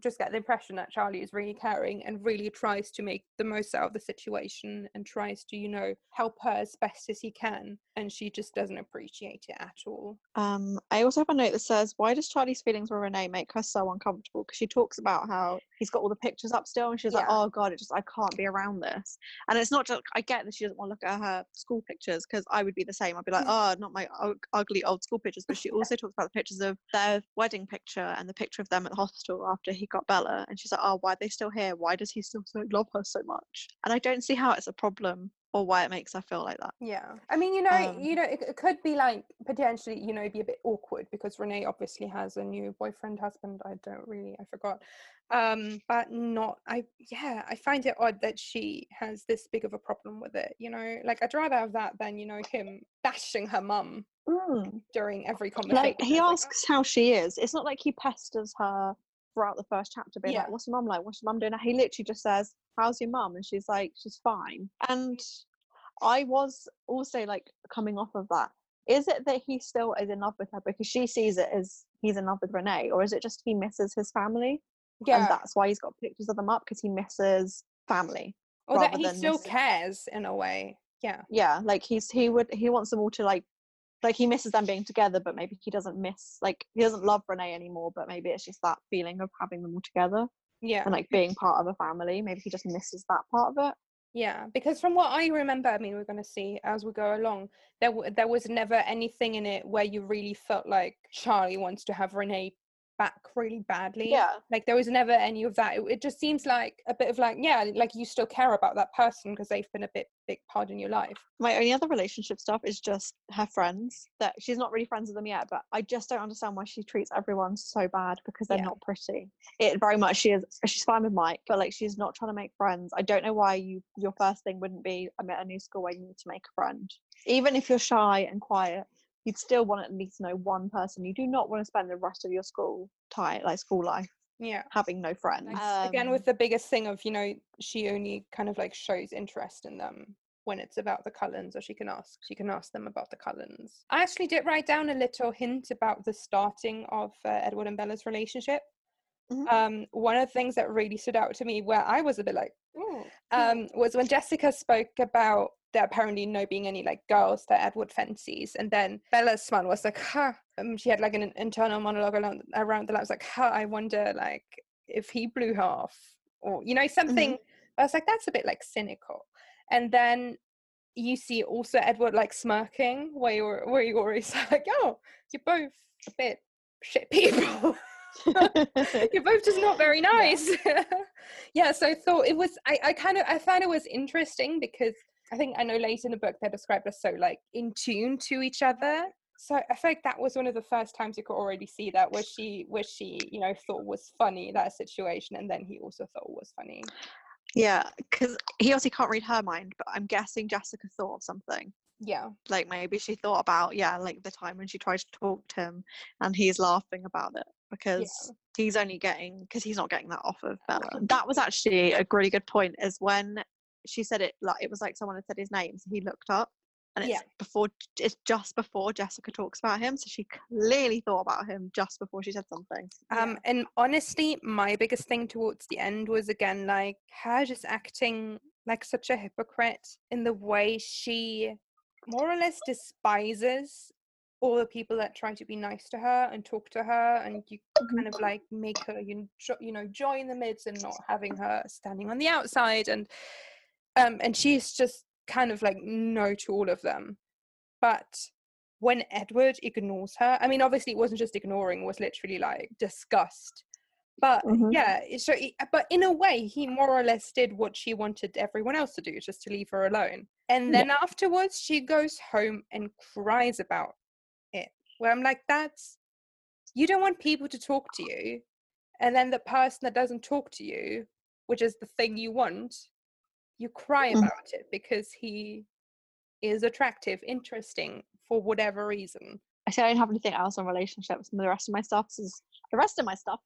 just get the impression that charlie is really caring and really tries to make the most out of the situation and tries to you know help her as best as he can and she just doesn't appreciate it at all Um, I also have a note that says, "Why does Charlie's feelings for Renee make her so uncomfortable?" Because she talks about how he's got all the pictures up still, and she's like, "Oh God, it just I can't be around this." And it's not just I get that she doesn't want to look at her school pictures because I would be the same. I'd be like, mm. "Oh, not my ug- ugly old school pictures." But she also talks about the pictures of their wedding picture and the picture of them at the hospital after he got Bella, and she's like, "Oh, why are they still here? Why does he still love her so much?" And I don't see how it's a problem or why it makes her feel like that. yeah i mean you know Um, you know it, it could be like potentially you know be a bit awkward because renee obviously has a new boyfriend husband i don't really i forgot um but not i yeah i find it odd that she has this big of a problem with it you know like i'd rather have that than you know him bashing her mum Mm. during every conversation like he It's like, asks how she is it's not like he pesters her throughout the first chapter being Yeah. like what's your mum like? What's your mum doing? He literally just says how's your mum? And she's like she's fine. And i was also like coming off of that. Is it that he still is in love with her because she sees it as he's in love with renee or is it just he misses his family? Yeah. and that's why he's got pictures of them up because he misses family or that he still cares in a way. Yeah. Yeah like he's he would he wants them all to like like he misses them being together but maybe he doesn't miss like he doesn't love renee anymore but maybe it's just that feeling of having them all together yeah and like being part of a family maybe he just misses that part of it Yeah, because from what I remember, I mean, we're going to see as we go along. There, w- there was never anything in it where you really felt like Charlie wants to have Renee back really badly. yeah Like there was never any of that. It, it just seems like a bit of like, yeah, like you still care about that person because they've been a bit big part in your life. my only other relationship stuff is just her friends that she's not really friends with them yet but i just don't understand why she treats everyone so bad because they're Yeah. not pretty it very much she is she's fine with mike but like she's not trying to make friends i don't know why you your first thing wouldn't be i'm at a new school where you need to make a friend even if you're shy and quiet you'd still want at least know one person you do not want to spend the rest of your school time like school life Yeah. having no friends Like, again, Um, with the biggest thing of, you know, she only kind of like shows interest in them when it's about the Cullens, or she can ask she can ask them about the Cullens. I actually did write down a little hint about the starting of uh, Edward and Bella's relationship. Mhm. Um, one of the things that really stood out to me, where I was a bit like, um, was when Jessica spoke about there apparently no being any like girls that Edward fancies, and then Bella's smile was like, "Huh." Um, she had like an internal monologue around, around the lab. was like, "Huh." I wonder like if he blew her off, or you know something. I was like, that's a bit like cynical. And then you see also Edward like smirking, where you're where you always like, oh, you're both a bit shit people. you're both just not very nice. Yeah. so I thought it was I, I kind of I found it was interesting because I think I know later in the book they're described as so like in tune to each other. So I feel like that was one of the first times you could already see that where she where she, you know, thought was funny that situation and then he also thought was funny. yeah, because he obviously can't read her mind, but I'm guessing Jessica thought of something. Yeah. Like maybe she thought about yeah, like the time when she tried to talk to him, and he's laughing about it because he's only getting because he's not getting that off of Bella. That was actually a really good point. Is when she said it like it was like someone had said his name, so he looked up, and it's Yeah. before it's just before Jessica talks about him, so she clearly thought about him just before she said something. Um, and honestly, my biggest thing towards the end was again like her just acting like such a hypocrite in the way she more or less despises all the people that try to be nice to her and talk to her, and you kind of like make her you know, you know join the midst and not having her standing on the outside, and um, and she's just kind of like no to all of them, but when Edward ignores her, I mean, obviously it wasn't just ignoring; it was literally like disgust. But Mhm. yeah, so he- but in a way, he more or less did what she wanted everyone else to do, just to leave her alone. And Yeah. then afterwards, she goes home and cries about it. Where I'm like, that's you don't want people to talk to you, and then the person that doesn't talk to you, which is the thing you want, you cry Mhm. about it because he is attractive, interesting for whatever reason. I say I don't have anything else on relationships, and the rest of my stuff is the rest of my stuff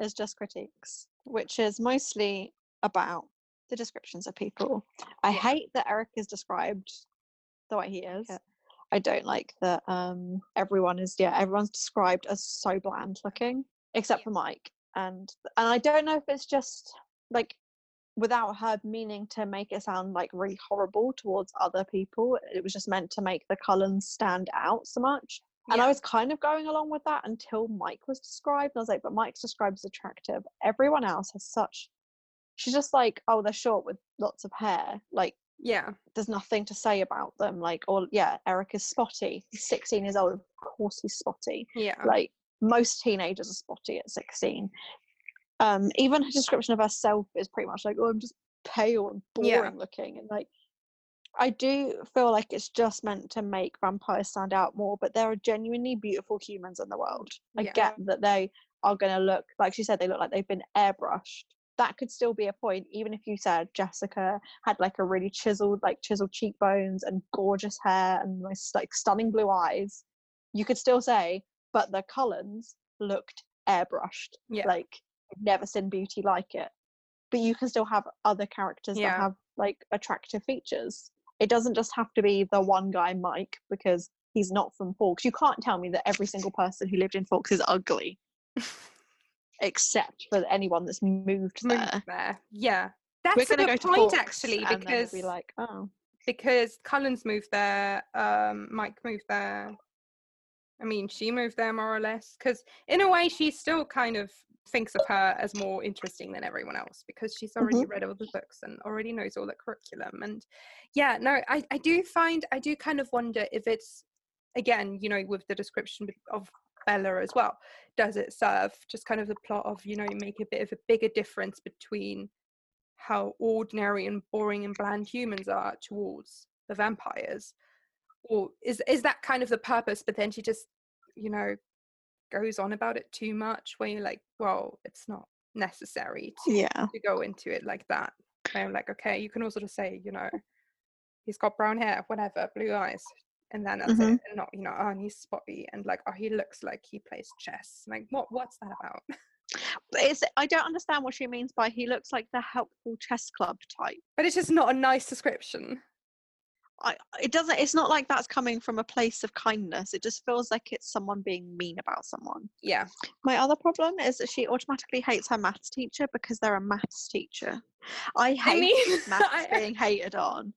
is just critiques, which is mostly about the descriptions of people. I Yeah. hate that Eric is described the way he is. Yeah. I don't like that um everyone is yeah, everyone's described as so bland looking, except for Mike. And and I don't know if it's just like without her meaning to make it sound like really horrible towards other people. It was just meant to make the Cullens stand out so much. And I was kind of going along with that until Mike was described. And I was like, but Mike's described as attractive. Everyone else has such. She's just like, oh, they're short with lots of hair. Like, Yeah, there's nothing to say about them. Like, or yeah, Eric is spotty. He's 16 years old. Of course, he's spotty. yeah, Like most teenagers are spotty at 16. Um, even her description of herself is pretty much like, oh, I'm just pale and boring Yeah. looking. And like, I do feel like it's just meant to make vampires stand out more, but there are genuinely beautiful humans in the world. I Yeah. get that they are going to look, like she said, they look like they've been airbrushed. That could still be a point, even if you said Jessica had like a really chiseled, like chiseled cheekbones and gorgeous hair and like stunning blue eyes. You could still say, but the Cullens looked airbrushed. yeah. Like, I've never seen beauty like it. But you can still have other characters Yeah. that have like attractive features. It doesn't just have to be the one guy, Mike, because he's not from Forks. You can't tell me that every single person who lived in Forks is ugly, except for anyone that's moved there. Moved there. Yeah, that's We're a good go to point actually because be like, oh, because Cullens moved there, um, Mike moved there. I mean, she moved there more or less because in a way she's still kind of thinks of her as more interesting than everyone else because she's already mm-hmm. read all the books and already knows all the curriculum. And yeah, no, I, I do find I do kind of wonder if it's again, you know, with the description of Bella as well, does it serve just kind of the plot of, you know, make a bit of a bigger difference between how ordinary and boring and bland humans are towards the vampires or is is that kind of the purpose but then she just you know goes on about it too much where you're like well it's not necessary to, yeah. to go into it like that where I'm like okay you can also just say you know he's got brown hair whatever blue eyes and then that's Mhm. it and not you know oh and he's spotty and like oh he looks like he plays chess like what what's that about But it's, I don't understand what she means by he looks like the helpful chess club type. but it's just not a nice description I, it doesn't it's not like that's coming from a place of kindness it just feels like it's someone being mean about someone. Yeah. my other problem is that she automatically hates her maths teacher because they're a maths teacher. I hate I mean, maths being hated on.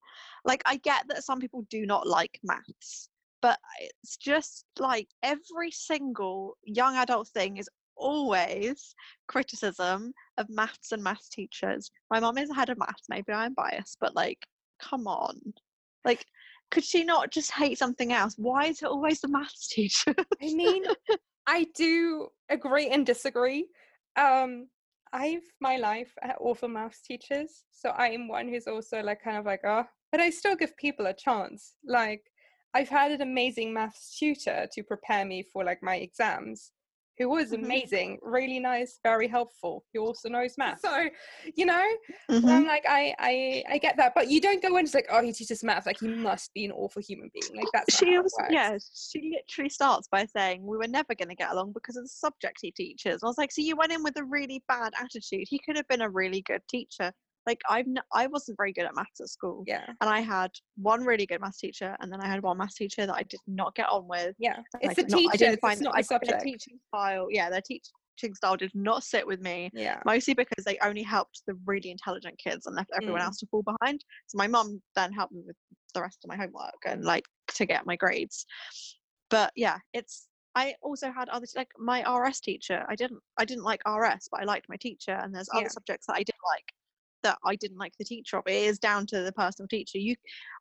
Like i get that some people do not like maths but it's just like every single young adult thing is always criticism of maths and maths teachers. My mum is head of maths maybe i'm biased but like come on like could she not just hate something else why is it always the maths teacher I mean, I do agree and disagree. Um, I've my life had awful maths teachers, so I am one who's also like kind of like, oh, but I still give people a chance. Like, I've had an amazing maths tutor to prepare me for like my exams, who was Mhm. amazing, really nice, very helpful. He also knows math. so you know, Mhm. I'm like, I, I, I get that, but you don't go in just like, oh, he teaches maths, like he must be an awful human being. Like that's she how was yeah she literally starts by saying we were never going to get along because of the subject he teaches i was like so you went in with a really bad attitude he could have been a really good teacher like i've n- i wasn't very good at maths at school yeah, and i had one really good maths teacher and then i had one maths teacher that i did not get on with yeah. It's the did not- I didn't It's find not I, the subject. their teaching style yeah their teaching style did not sit with me Yeah. mostly because they only helped the really intelligent kids and left everyone Mm. else to fall behind. So my mum then helped me with the rest of my homework and like to get my grades. But yeah, it's I also had other like my RS teacher. I didn't I didn't like RS, but I liked my teacher. And there's other Yeah. subjects that I didn't like that I didn't like the teacher of. It is down to the personal teacher. You,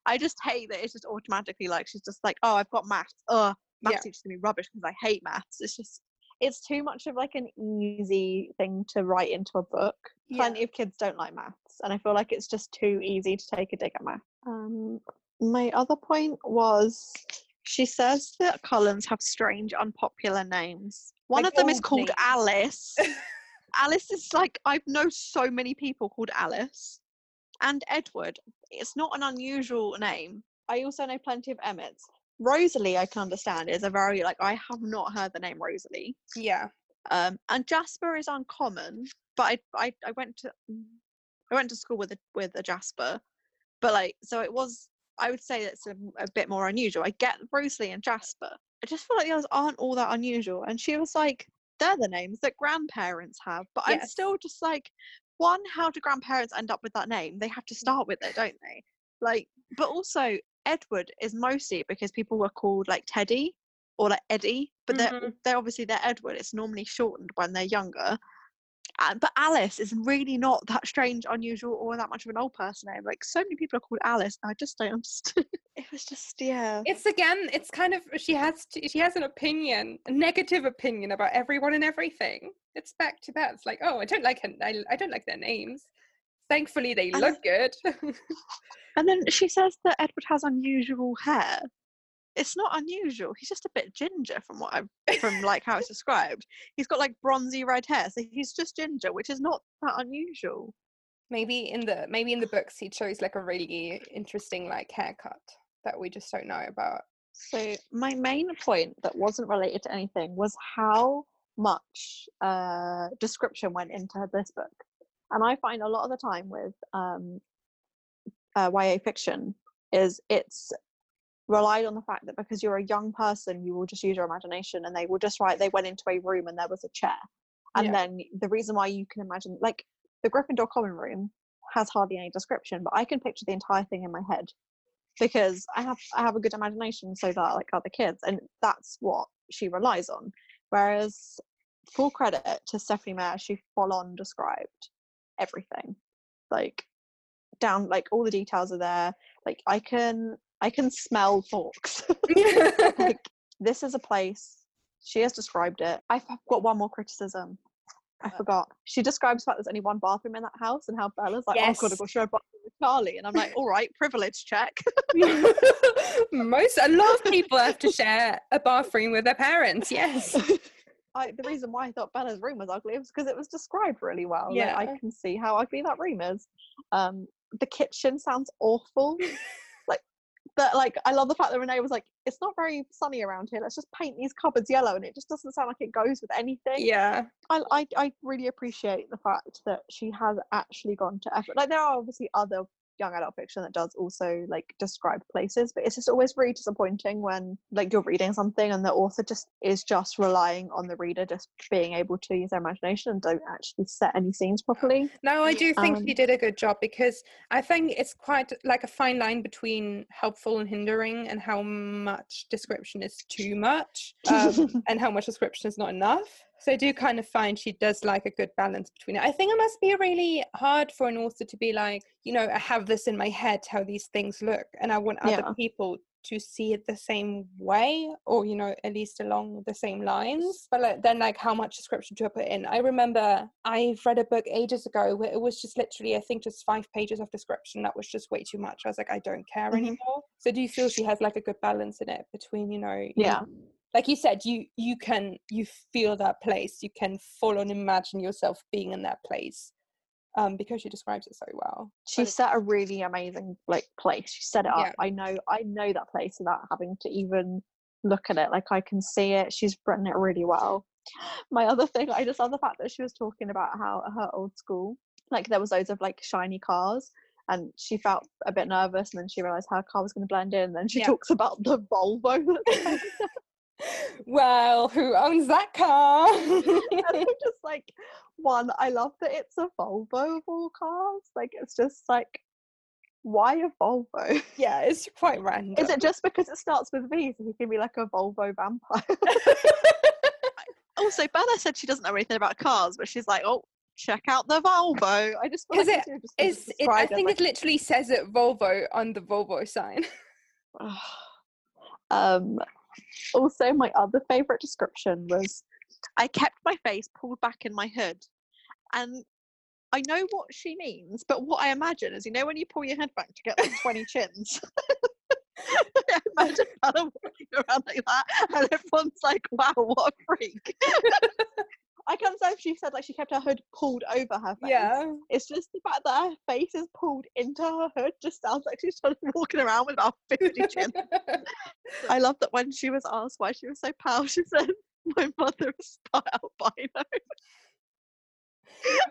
I just hate that it's just automatically like she's just like, oh, I've got maths. Oh, maths Yeah. teacher's gonna be rubbish because I hate maths. It's just it's too much of like an easy thing to write into a book. Yeah. Plenty of kids don't like maths, and I feel like it's just too easy to take a dig at math. Um, my other point was she says that Cullens have strange, unpopular names. One Like of them is called names. Alice. Alice is like I've known so many people called Alice, and Edward. It's not an unusual name. I also know plenty of Emmetts. Rosalie, I can understand, is a very like I have not heard the name Rosalie. Yeah. Um, and Jasper is uncommon, but I, I I went to mm, I went to school with a with a Jasper, but like so it was I would say it's a, a bit more unusual. I get Rosalie and Jasper. I just feel like the others aren't all that unusual. And she was like, they're the names that grandparents have, but I'm still just like, one, how do grandparents end up with that name? They have to start with it, don't they? Like, but also Edward is mostly because people were called like Teddy or like Eddie, but they're Mhm. they're obviously they're Edward. It's normally shortened when they're younger. Uh, but Alice is really not that strange, unusual, or that much of an old person name. Like so many people are called Alice, and I just don't understand. it was just yeah. It's again, it's kind of she has to, she has an opinion, a negative opinion about everyone and everything. It's back to that. It's like, oh, I don't like her, I, I don't like their names. Thankfully, they And look good. And then she says that Edward has unusual hair. It's not unusual. He's just a bit ginger from what I've from like how it's described. He's got like bronzy red hair, so he's just ginger, which is not that unusual. maybe in the maybe in the books he chose like a really interesting like haircut that we just don't know about. So my main point that wasn't related to anything was how much uh, description went into this book, and I find a lot of the time with um, uh, YA fiction is it's relied on the fact that because you're a young person, you will just use your imagination, and they will just write they went into a room and there was a chair, and Yeah. then the reason why you can imagine like the Gryffindor common room has hardly any description, but I can picture the entire thing in my head because I have I have a good imagination, so that like other kids, and that's what she relies on. Whereas, full credit to Stephenie Meyer, she full on described everything, like down like all the details are there. Like I can I can smell forks. like this is a place. She has described it. I've got one more criticism. I Uh, forgot. She describes the fact there's only one bathroom in that house and how Bella's like, oh, god, I've got to go share a bathroom with Charlie. And I'm like, all right, privilege check. Most a lot of people have to share a bathroom with their parents. Yes. I, the reason why I thought Bella's room was ugly was because it was described really well. Like, I can see how ugly that room is. Um, the kitchen sounds awful. But like, I love the fact that Renee was like, "It's not very sunny around here. Let's just paint these cupboards yellow," and it just doesn't sound like it goes with anything. Yeah. I, I, I really appreciate the fact that she has actually gone to effort. Like, there are obviously other young adult fiction that does also like describe places but it's just always really disappointing when like you're reading something and the author just is just relying on the reader just being able to use their imagination and don't actually set any scenes properly No, I do think Um, she did a good job because I think it's quite like a fine line between helpful and hindering, and how much description is too much, um, and how much description is not enough. So I do kind of find she does like a good balance between it. I think it must be really hard for an author to be like, you know, I have this in my head how these things look, and I want other Yeah. people to see it the same way or you know at least along the same lines but like, then like how much description do i put in i remember i've read a book ages ago where it was just literally i think just five pages of description that was just way too much i was like i don't care Mhm. anymore so do you feel she has like a good balance in it between you know you- yeah like you said you you can you feel that place you can full on imagine yourself being in that place um because she describes it so well. She set a really amazing like place. She set it up. Yeah. i know i know that place without having to even look at it. Like i can see it. She's written it really well. My other thing i just love the fact that she was talking about how her old school like there was loads of like shiny cars and she felt a bit nervous and then she realized her car was going to blend in and then she Yeah. talks about the volvo well who owns that car and just like one i love that it's a volvo of all cars like it's just like why a volvo yeah it's quite random Is it just because it starts with V, so he can be like a Volvo vampire? also, Bella said she doesn't know anything about cars, but she's like, oh, check out the Volvo. I just feel like it- it's just been it, I described as, think like, it literally says it Volvo on the Volvo sign. um. Also, my other favorite description was, I kept my face pulled back in my hood, and I know what she means, but what I imagine is, you know, when you pull your head back to get like twenty chins. I imagine Bella walking around like that, and everyone's like, "Wow, what a freak!" I can't say if she said like she kept her hood pulled over her face. Yeah. It's just the fact that her face is pulled into her hood just sounds like she's sort of walking around with about 50 chins. I love that when she was asked why she was so pale, she said, My mother is albino.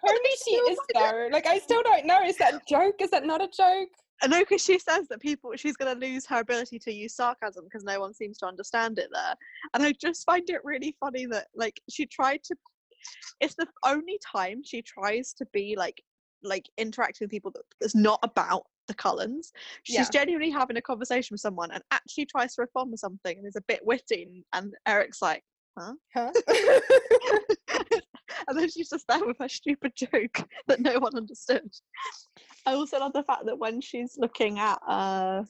Only she is though. Like I still don't know. Is that a joke? Is that not a joke? I know because she says that people she's going to lose her ability to use sarcasm because no one seems to understand it there, and I just find it really funny that like she tried to. It's the only time she tries to be like like interacting with people that is not about the Cullens. She's Yeah. genuinely having a conversation with someone and actually tries to respond with something and is a bit witty, and Eric's like, Huh? and then she's just there with her stupid joke that no one understood. I also love the fact that when she's looking at uh,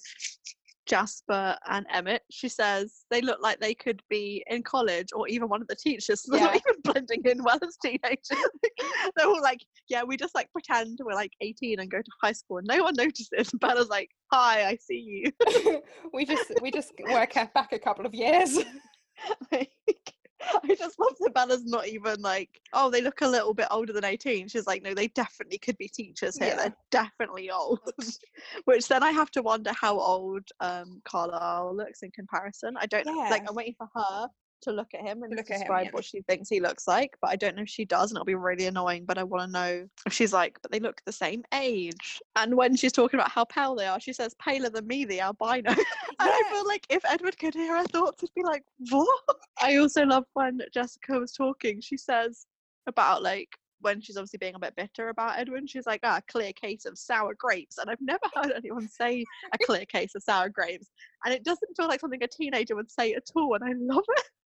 Jasper and Emmett, she says they look like they could be in college or even one of the teachers. So they're not Yeah. even blending in well as teenagers. they're all like, yeah, we just like pretend we're like 18 and go to high school and no one notices. And Bella's like, hi, I see you. we just we just work back a couple of years. like, I just love that Bella's not even like, oh, they look a little bit older than 18. She's like, no, they definitely could be teachers here. Yeah. They're definitely old. Which then I have to wonder how old um, Carlisle looks in comparison. I don't know. Like, I'm waiting for her to look at him and look at him, describe yeah. what she thinks he looks like. But I don't know if she does, and it'll be really annoying. But I want to know if she's like, but they look the same age. And when she's talking about how pale they are, she says, paler than me, the albino. And I feel like if Edward could hear her thoughts, he'd be like, What? I also love when Jessica was talking, she says about like when she's obviously being a bit bitter about Edwin, she's like, ah, clear case of sour grapes. And I've never heard anyone say a clear case of sour grapes. And it doesn't feel like something a teenager would say at all. And I love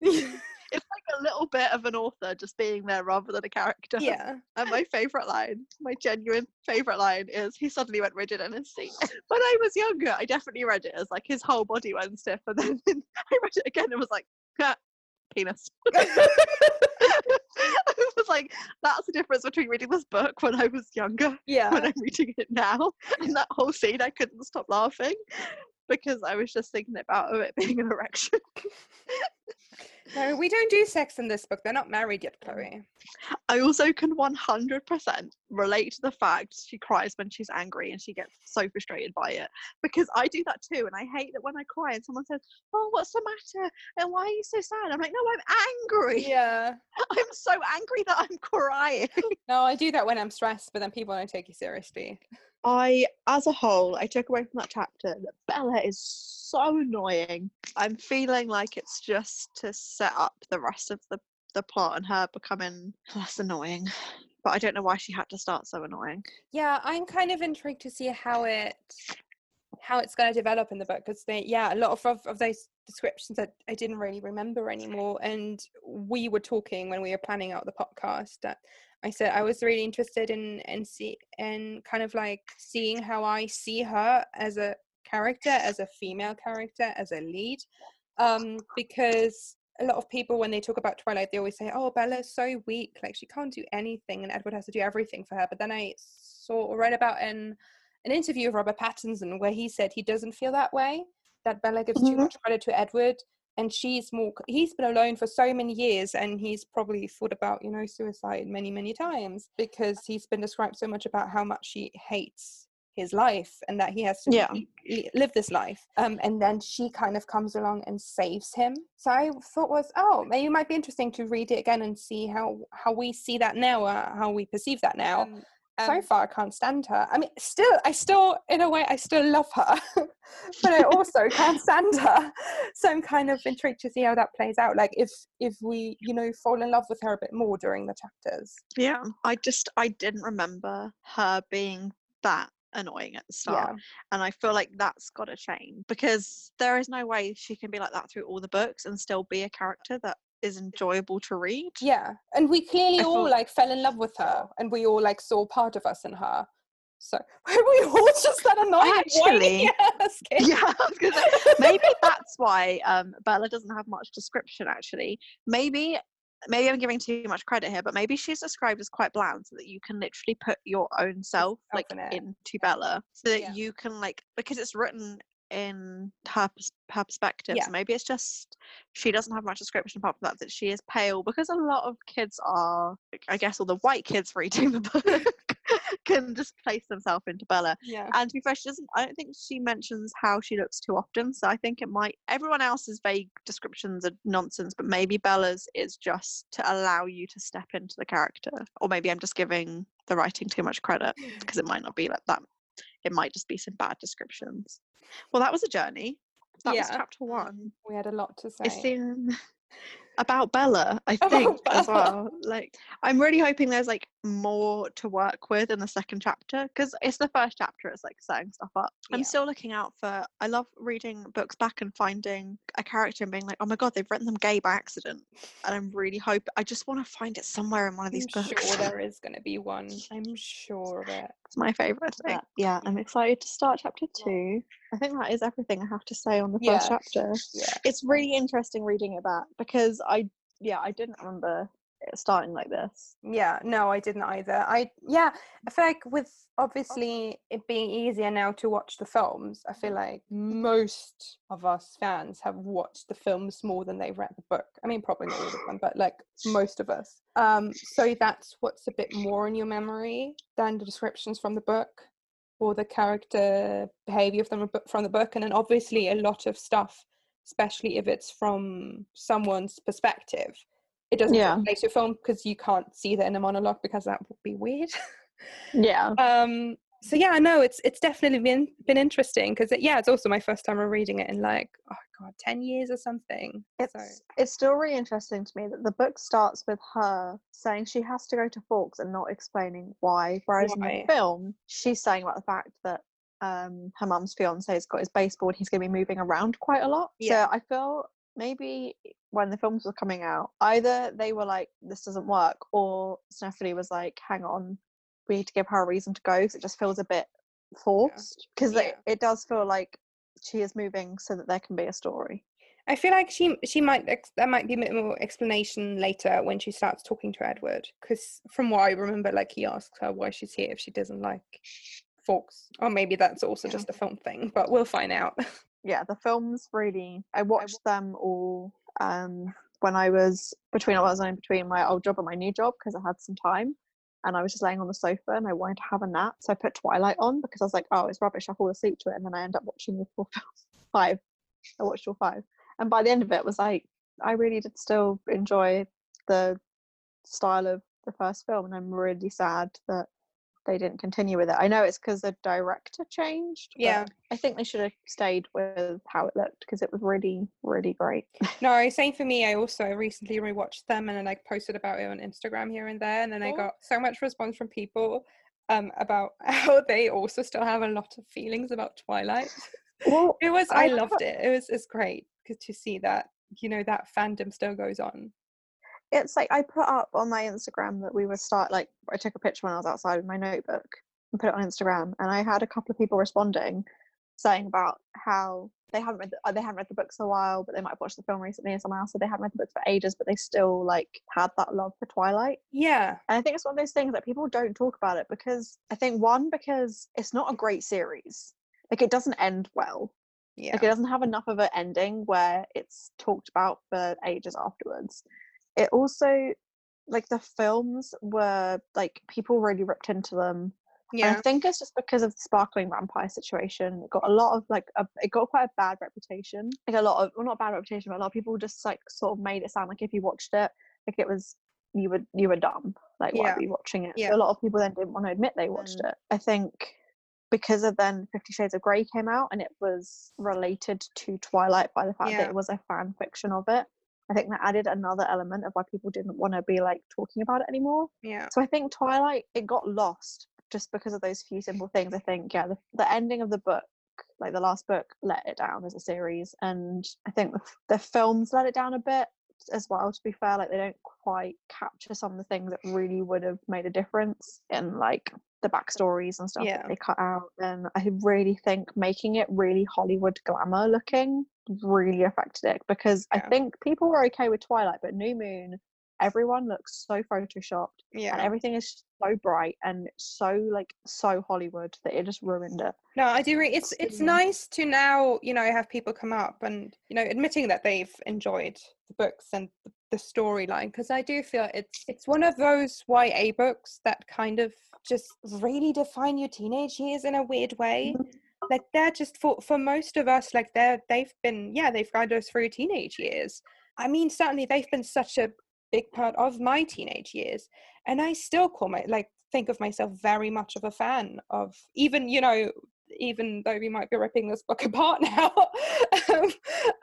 it. It's like a little bit of an author just being there rather than a character. yeah. And my favourite line, my genuine favourite line is he suddenly went rigid in his seat. When I was younger, I definitely read it as like his whole body went stiff. And then I read it again and was like, ah, penis. Was like, that's the difference between reading this book when I was younger yeah, when. I'm reading it now. And that whole scene, I couldn't stop laughing because I was just thinking about it being an erection. No, we don't do sex in this book. They're not married yet, Chloe. I also can 100% relate to the fact she cries when she's angry and she gets so frustrated by it because I do that too. And I hate that when I cry and someone says, Oh, what's the matter? And why are you so sad? I'm like, No, I'm angry. Yeah. I'm so angry that I'm crying. No, I do that when I'm stressed, but then people don't take you seriously. I, as a whole, I took away from that chapter that Bella is so annoying. I'm feeling like it's just to set up the rest of the, the plot and her becoming less annoying. But I don't know why she had to start so annoying. Yeah, I'm kind of intrigued to see how it how it's going to develop in the book because they yeah a lot of, of, of those descriptions that I didn't really remember anymore and we were talking when we were planning out the podcast that I said I was really interested in in see and kind of like seeing how I see her as a character as a female character as a lead um because a lot of people when they talk about twilight they always say oh bella's so weak like she can't do anything and edward has to do everything for her but then i saw or read about in an interview of Robert Pattinson where he said he doesn't feel that way, that Bella gives mm-hmm. too much credit to Edward and she's more he's been alone for so many years and he's probably thought about you know suicide many many times because he's been described so much about how much he hates his life and that he has to yeah. live this life. Um, and then she kind of comes along and saves him. So i thought was oh maybe it might be interesting to read it again and see how how we see that now uh, how we perceive that now. Um, um, so far I can't stand her. I mean, still, I still, in a way, I still love her, but I also can't stand her. So I'm kind of intrigued to see how that plays out. Like if if we, you know, fall in love with her a bit more during the chapters. Yeah, I just I didn't remember her being that annoying at the start, yeah. and I feel like that's got to change because there is no way she can be like that through all the books and still be a character that is enjoyable to read. Yeah, and we clearly I all like fell in love with her, and we all like saw part of us in her. So we all just that annoying. Actually, yeah, maybe that's why um, Bella doesn't have much description. Actually, maybe maybe I'm giving too much credit here, but maybe she's described as quite bland, so that you can literally put your own self like into Bella, so that yeah. you can like because it's written in her her perspective. Yeah. So maybe it's just she doesn't have much description apart from that that she is pale because a lot of kids are, I guess, all the white kids reading the book can just place themselves into Bella. Yeah. And to be fair, she doesn't. I don't think she mentions how she looks too often. So I think it might. Everyone else's vague descriptions are nonsense, but maybe Bella's is just to allow you to step into the character. Or maybe I'm just giving the writing too much credit hmm. because it might not be like that. It might just be some bad descriptions. Well, that was a journey. That yeah. was chapter one. We had a lot to say. It's in about Bella, I think, Bella. as well. Like, I'm really hoping there's like more to work with in the second chapter because it's the first chapter. It's like setting stuff up. I'm still looking out for. I love reading books back and finding a character and being like, oh my god, they've written them gay by accident, and I'm really hope. I just want to find it somewhere in one of these I'm books. Sure, there is going to be one. I'm sure of it. It's my favorite thing. Yeah, I'm excited to start chapter two. I think that is everything I have to say on the first yeah. chapter. Yeah. It's really interesting reading it back because I yeah, I didn't remember starting like this. Yeah, no, I didn't either. I yeah, I feel like with obviously it being easier now to watch the films, I feel like most of us fans have watched the films more than they've read the book. I mean, probably not all of them, but like most of us. Um, so that's what's a bit more in your memory than the descriptions from the book or the character behavior from from the book, and then obviously a lot of stuff especially if it's from someone's perspective. It doesn't yeah. relate to film because you can't see the inner monologue because that would be weird. yeah. Um. So yeah, no, it's it's definitely been been interesting because it, yeah, it's also my first time reading it in like oh god, ten years or something. It's so. it's still really interesting to me that the book starts with her saying she has to go to Forks and not explaining why, whereas why? in the film she's saying about the fact that um her mum's fiance has got his baseboard he's going to be moving around quite a lot yeah. so i feel maybe when the films were coming out either they were like this doesn't work or stephenie was like hang on we need to give her a reason to go because it just feels a bit forced because yeah. yeah. it, it does feel like she is moving so that there can be a story I feel like she she might there might be a bit more explanation later when she starts talking to Edward because from what I remember, like he asks her why she's here if she doesn't like Forks. Or maybe that's also just a film thing, but we'll find out. yeah, the films really I watched them all um when I was between I was in between my old job and my new job because I had some time and I was just laying on the sofa and I wanted to have a nap. So I put Twilight on because I was like, oh, it's rubbish. I fall asleep to it. And then I end up watching the four. Five. I watched all five. And by the end of it was like, I really did still enjoy the style of the first film. And I'm really sad that they didn't continue with it. I know it's because the director changed. Yeah. I think they should have stayed with how it looked because it was really, really great. No, same for me. I also recently rewatched them and then like posted about it on Instagram here and there, and then I got so much response from people um about how they also still have a lot of feelings about Twilight. Well, It was I I loved it. It was it's great 'cause to see that you know that fandom still goes on. It's like I put up on my Instagram that we would start like I took a picture when I was outside with my notebook and put it on Instagram, and I had a couple of people responding, saying about how they haven't read the, uh, they haven't read the books a while, but they might have watched the film recently, and someone else said they haven't read the books for ages, but they still like had that love for Twilight. Yeah, And I think it's one of those things that people don't talk about it because I think one because it's not a great series, like it doesn't end well. yeah, Like it doesn't have enough of an ending where it's talked about for ages afterwards. It also like the films were like people really ripped into them. And I think it's just because of the sparkling vampire situation. It got a lot of like a, it got quite a bad reputation. Like a lot of well not a bad reputation, but a lot of people just like sort of made it sound like if you watched it, like it was you were you were dumb. Like why Yeah. were you watching it? Yeah. So a lot of people then didn't want to admit they watched Mm. it. I think because of then Fifty Shades of Grey came out and it was related to Twilight by the fact Yeah. that it was a fan fiction of it. I think that added another element of why people didn't want to be like talking about it anymore. yeah, So I think Twilight it got lost just because of those few simple things. I think yeah, the, the ending of the book, like the last book, let it down as a series, and I think the, the films let it down a bit as well. To be fair, like they don't quite capture some of the things that really would have made a difference in like the backstories and stuff Yeah. that they cut out. And I really think making it really Hollywood glamour looking really affected it because I think people were okay with Twilight, but New Moon. Everyone looks so photoshopped and yeah. everything is so bright and so like so Hollywood that it just ruined it. No, I do. Re- it's it's nice to now you know have people come up and you know admitting that they've enjoyed the books and the, the storyline because I do feel it's it's one of those YA books that kind of just really define your teenage years in a weird way. Mm-hmm. Like they're just for for most of us, like they're they've been yeah they've guided us through teenage years. I mean, certainly they've been such a big part of my teenage years, and I still call my like think of myself very much of a fan of even you know even though we might be ripping this book apart now um,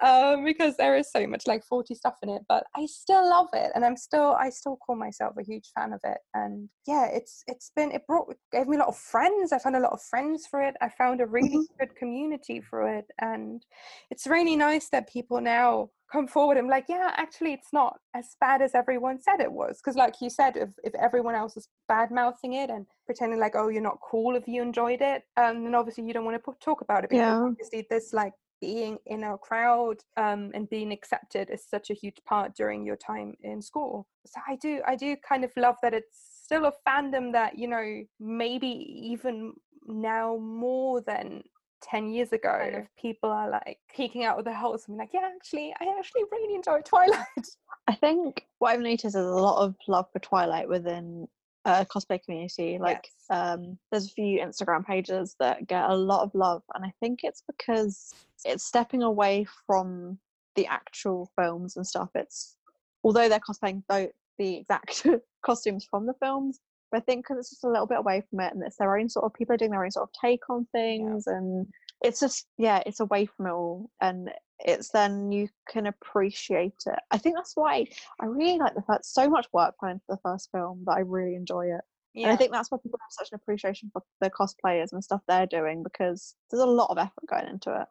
um, because there is so much like 40 stuff in it but i still love it and i'm still i still call myself a huge fan of it and yeah it's it's been it brought gave me a lot of friends i found a lot of friends for it i found a really Mhm. good community for it and it's really nice that people now come forward and like yeah actually it's not as bad as everyone said it was because like you said if, if everyone else is bad mouthing it and pretending like oh you're not cool if you enjoyed it um then obviously you don't want to talk about it because Yeah. obviously this like being in a crowd um and being accepted is such a huge part during your time in school so i do i do kind of love that it's still a fandom that you know maybe even now more than 10 years ago Yeah. if people are like peeking out of the holes and be like yeah actually i actually really enjoy twilight I think what I've noticed is a lot of love for Twilight within uh, cosplay community. Like Yes. um, there's a few Instagram pages that get a lot of love, and I think it's because it's stepping away from the actual films and stuff. It's although they're cosplaying the, the exact costumes from the films, but I think because it's just a little bit away from it, and it's their own sort of people are doing their own sort of take on things, and it's just yeah, it's away from it all, and it's then you can appreciate it. I think that's why I really like the first. So much work went into the first film that I really enjoy it. Yeah And I think that's why people have such an appreciation for the cosplayers and stuff they're doing because there's a lot of effort going into it.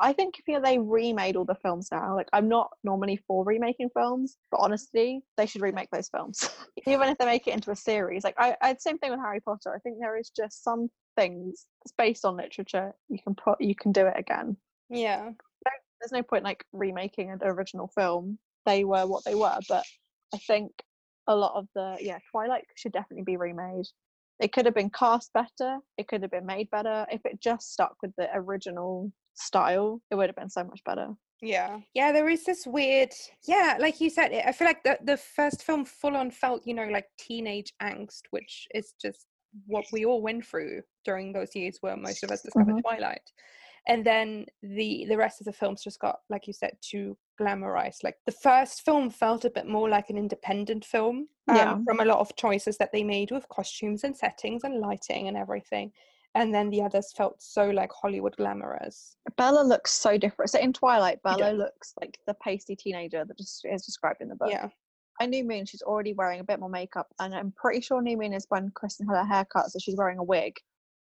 I think if you know, they remade all the films now, like I'm not normally for remaking films, but honestly, they should remake those films. Even if they make it into a series. Like I, I same thing with Harry Potter. I think there is just some things that's based on literature you can put you can do it again. yeah There's no point like remaking an original film. They were what they were, but I think a lot of the yeah twilight should definitely be remade it could have been cast better it could have been made better if it just stuck with the original style it would have been so much better Yeah, yeah. There is this weird, yeah, like you said. I feel like the the first film full on felt, you know, like teenage angst, which is just what we all went through during those years where most of us discovered Mhm. Twilight, and then the the rest of the films just got, like you said, too glamorized. Like the first film felt a bit more like an independent film um, Yeah. from a lot of choices that they made with costumes and settings and lighting and everything. And then the others felt so like Hollywood glamorous. Bella looks so different. So in Twilight, Bella looks like the pasty teenager that just is described in the book. Yeah. I New Moon, she's already wearing a bit more makeup, and I'm pretty sure New Moon is when Kristen had her haircut, so she's wearing a wig.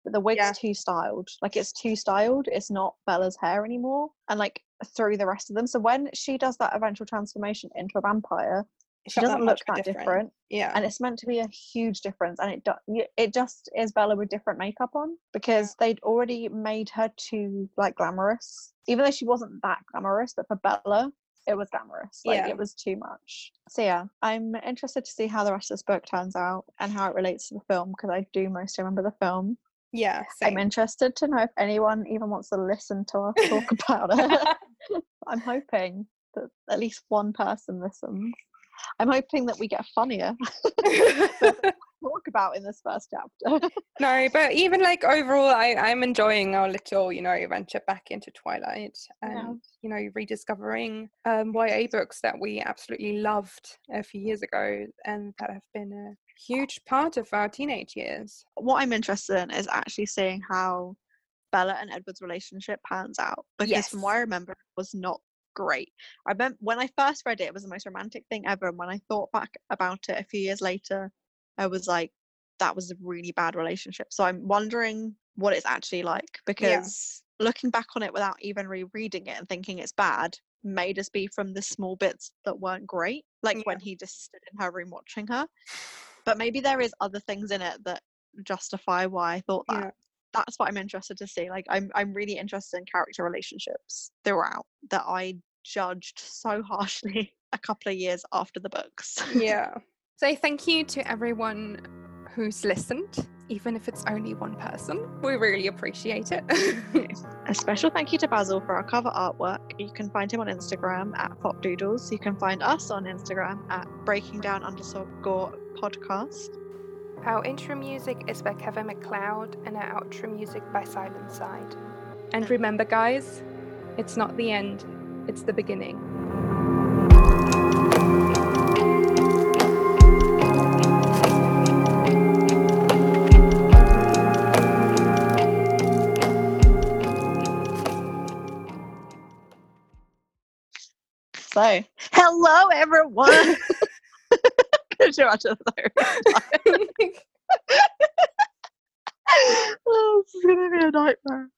But the wig's Yeah. too styled. Like it's too styled. It's not Bella's hair anymore. And like through the rest of them. So when she does that eventual transformation into a vampire, she doesn't much look that different. Yeah. and it's meant to be a huge difference and it do- it just is bella with different makeup on because they'd already made her too like glamorous even though she wasn't that glamorous but for bella it was glamorous like Yeah. it was too much so yeah i'm interested to see how the rest of this book turns out and how it relates to the film because i do mostly remember the film yeah. i'm interested to know if anyone even wants to listen to us talk about it i'm hoping that at least one person listens i'm hoping that we get funnier talk about in this first chapter. no, but even like overall, I, I'm enjoying our little, you know, venture back into Twilight and, Yeah. you know, rediscovering um, YA books that we absolutely loved a few years ago and that have been a huge part of our teenage years. what I'm interested in is actually seeing how Bella and Edward's relationship pans out because from what I remember, it was not great. I remember when I first read it, it was the most romantic thing ever. And when I thought back about it a few years later, I was like, that was a really bad relationship. So I'm wondering what it's actually like because looking back on it without even rereading it and thinking it's bad may just be from the small bits that weren't great, like Yeah. when he just stood in her room watching her. But maybe there is other things in it that justify why I thought that. Yeah. That's what I'm interested to see. Like I'm I'm really interested in character relationships throughout that I judged so harshly a couple of years after the books. yeah. So thank you to everyone who's listened, even if it's only one person. We really appreciate it. A special thank you to Basil for our cover artwork. You can find him on Instagram at popdoodles. You can find us on Instagram at breaking down underscore podcast. Our intro music is by Kevin MacLeod and our outro music by Silent Side. And remember, guys, it's not the end, it's the beginning. So, hello everyone. Could you imagine that? oh, this is gonna be a nightmare.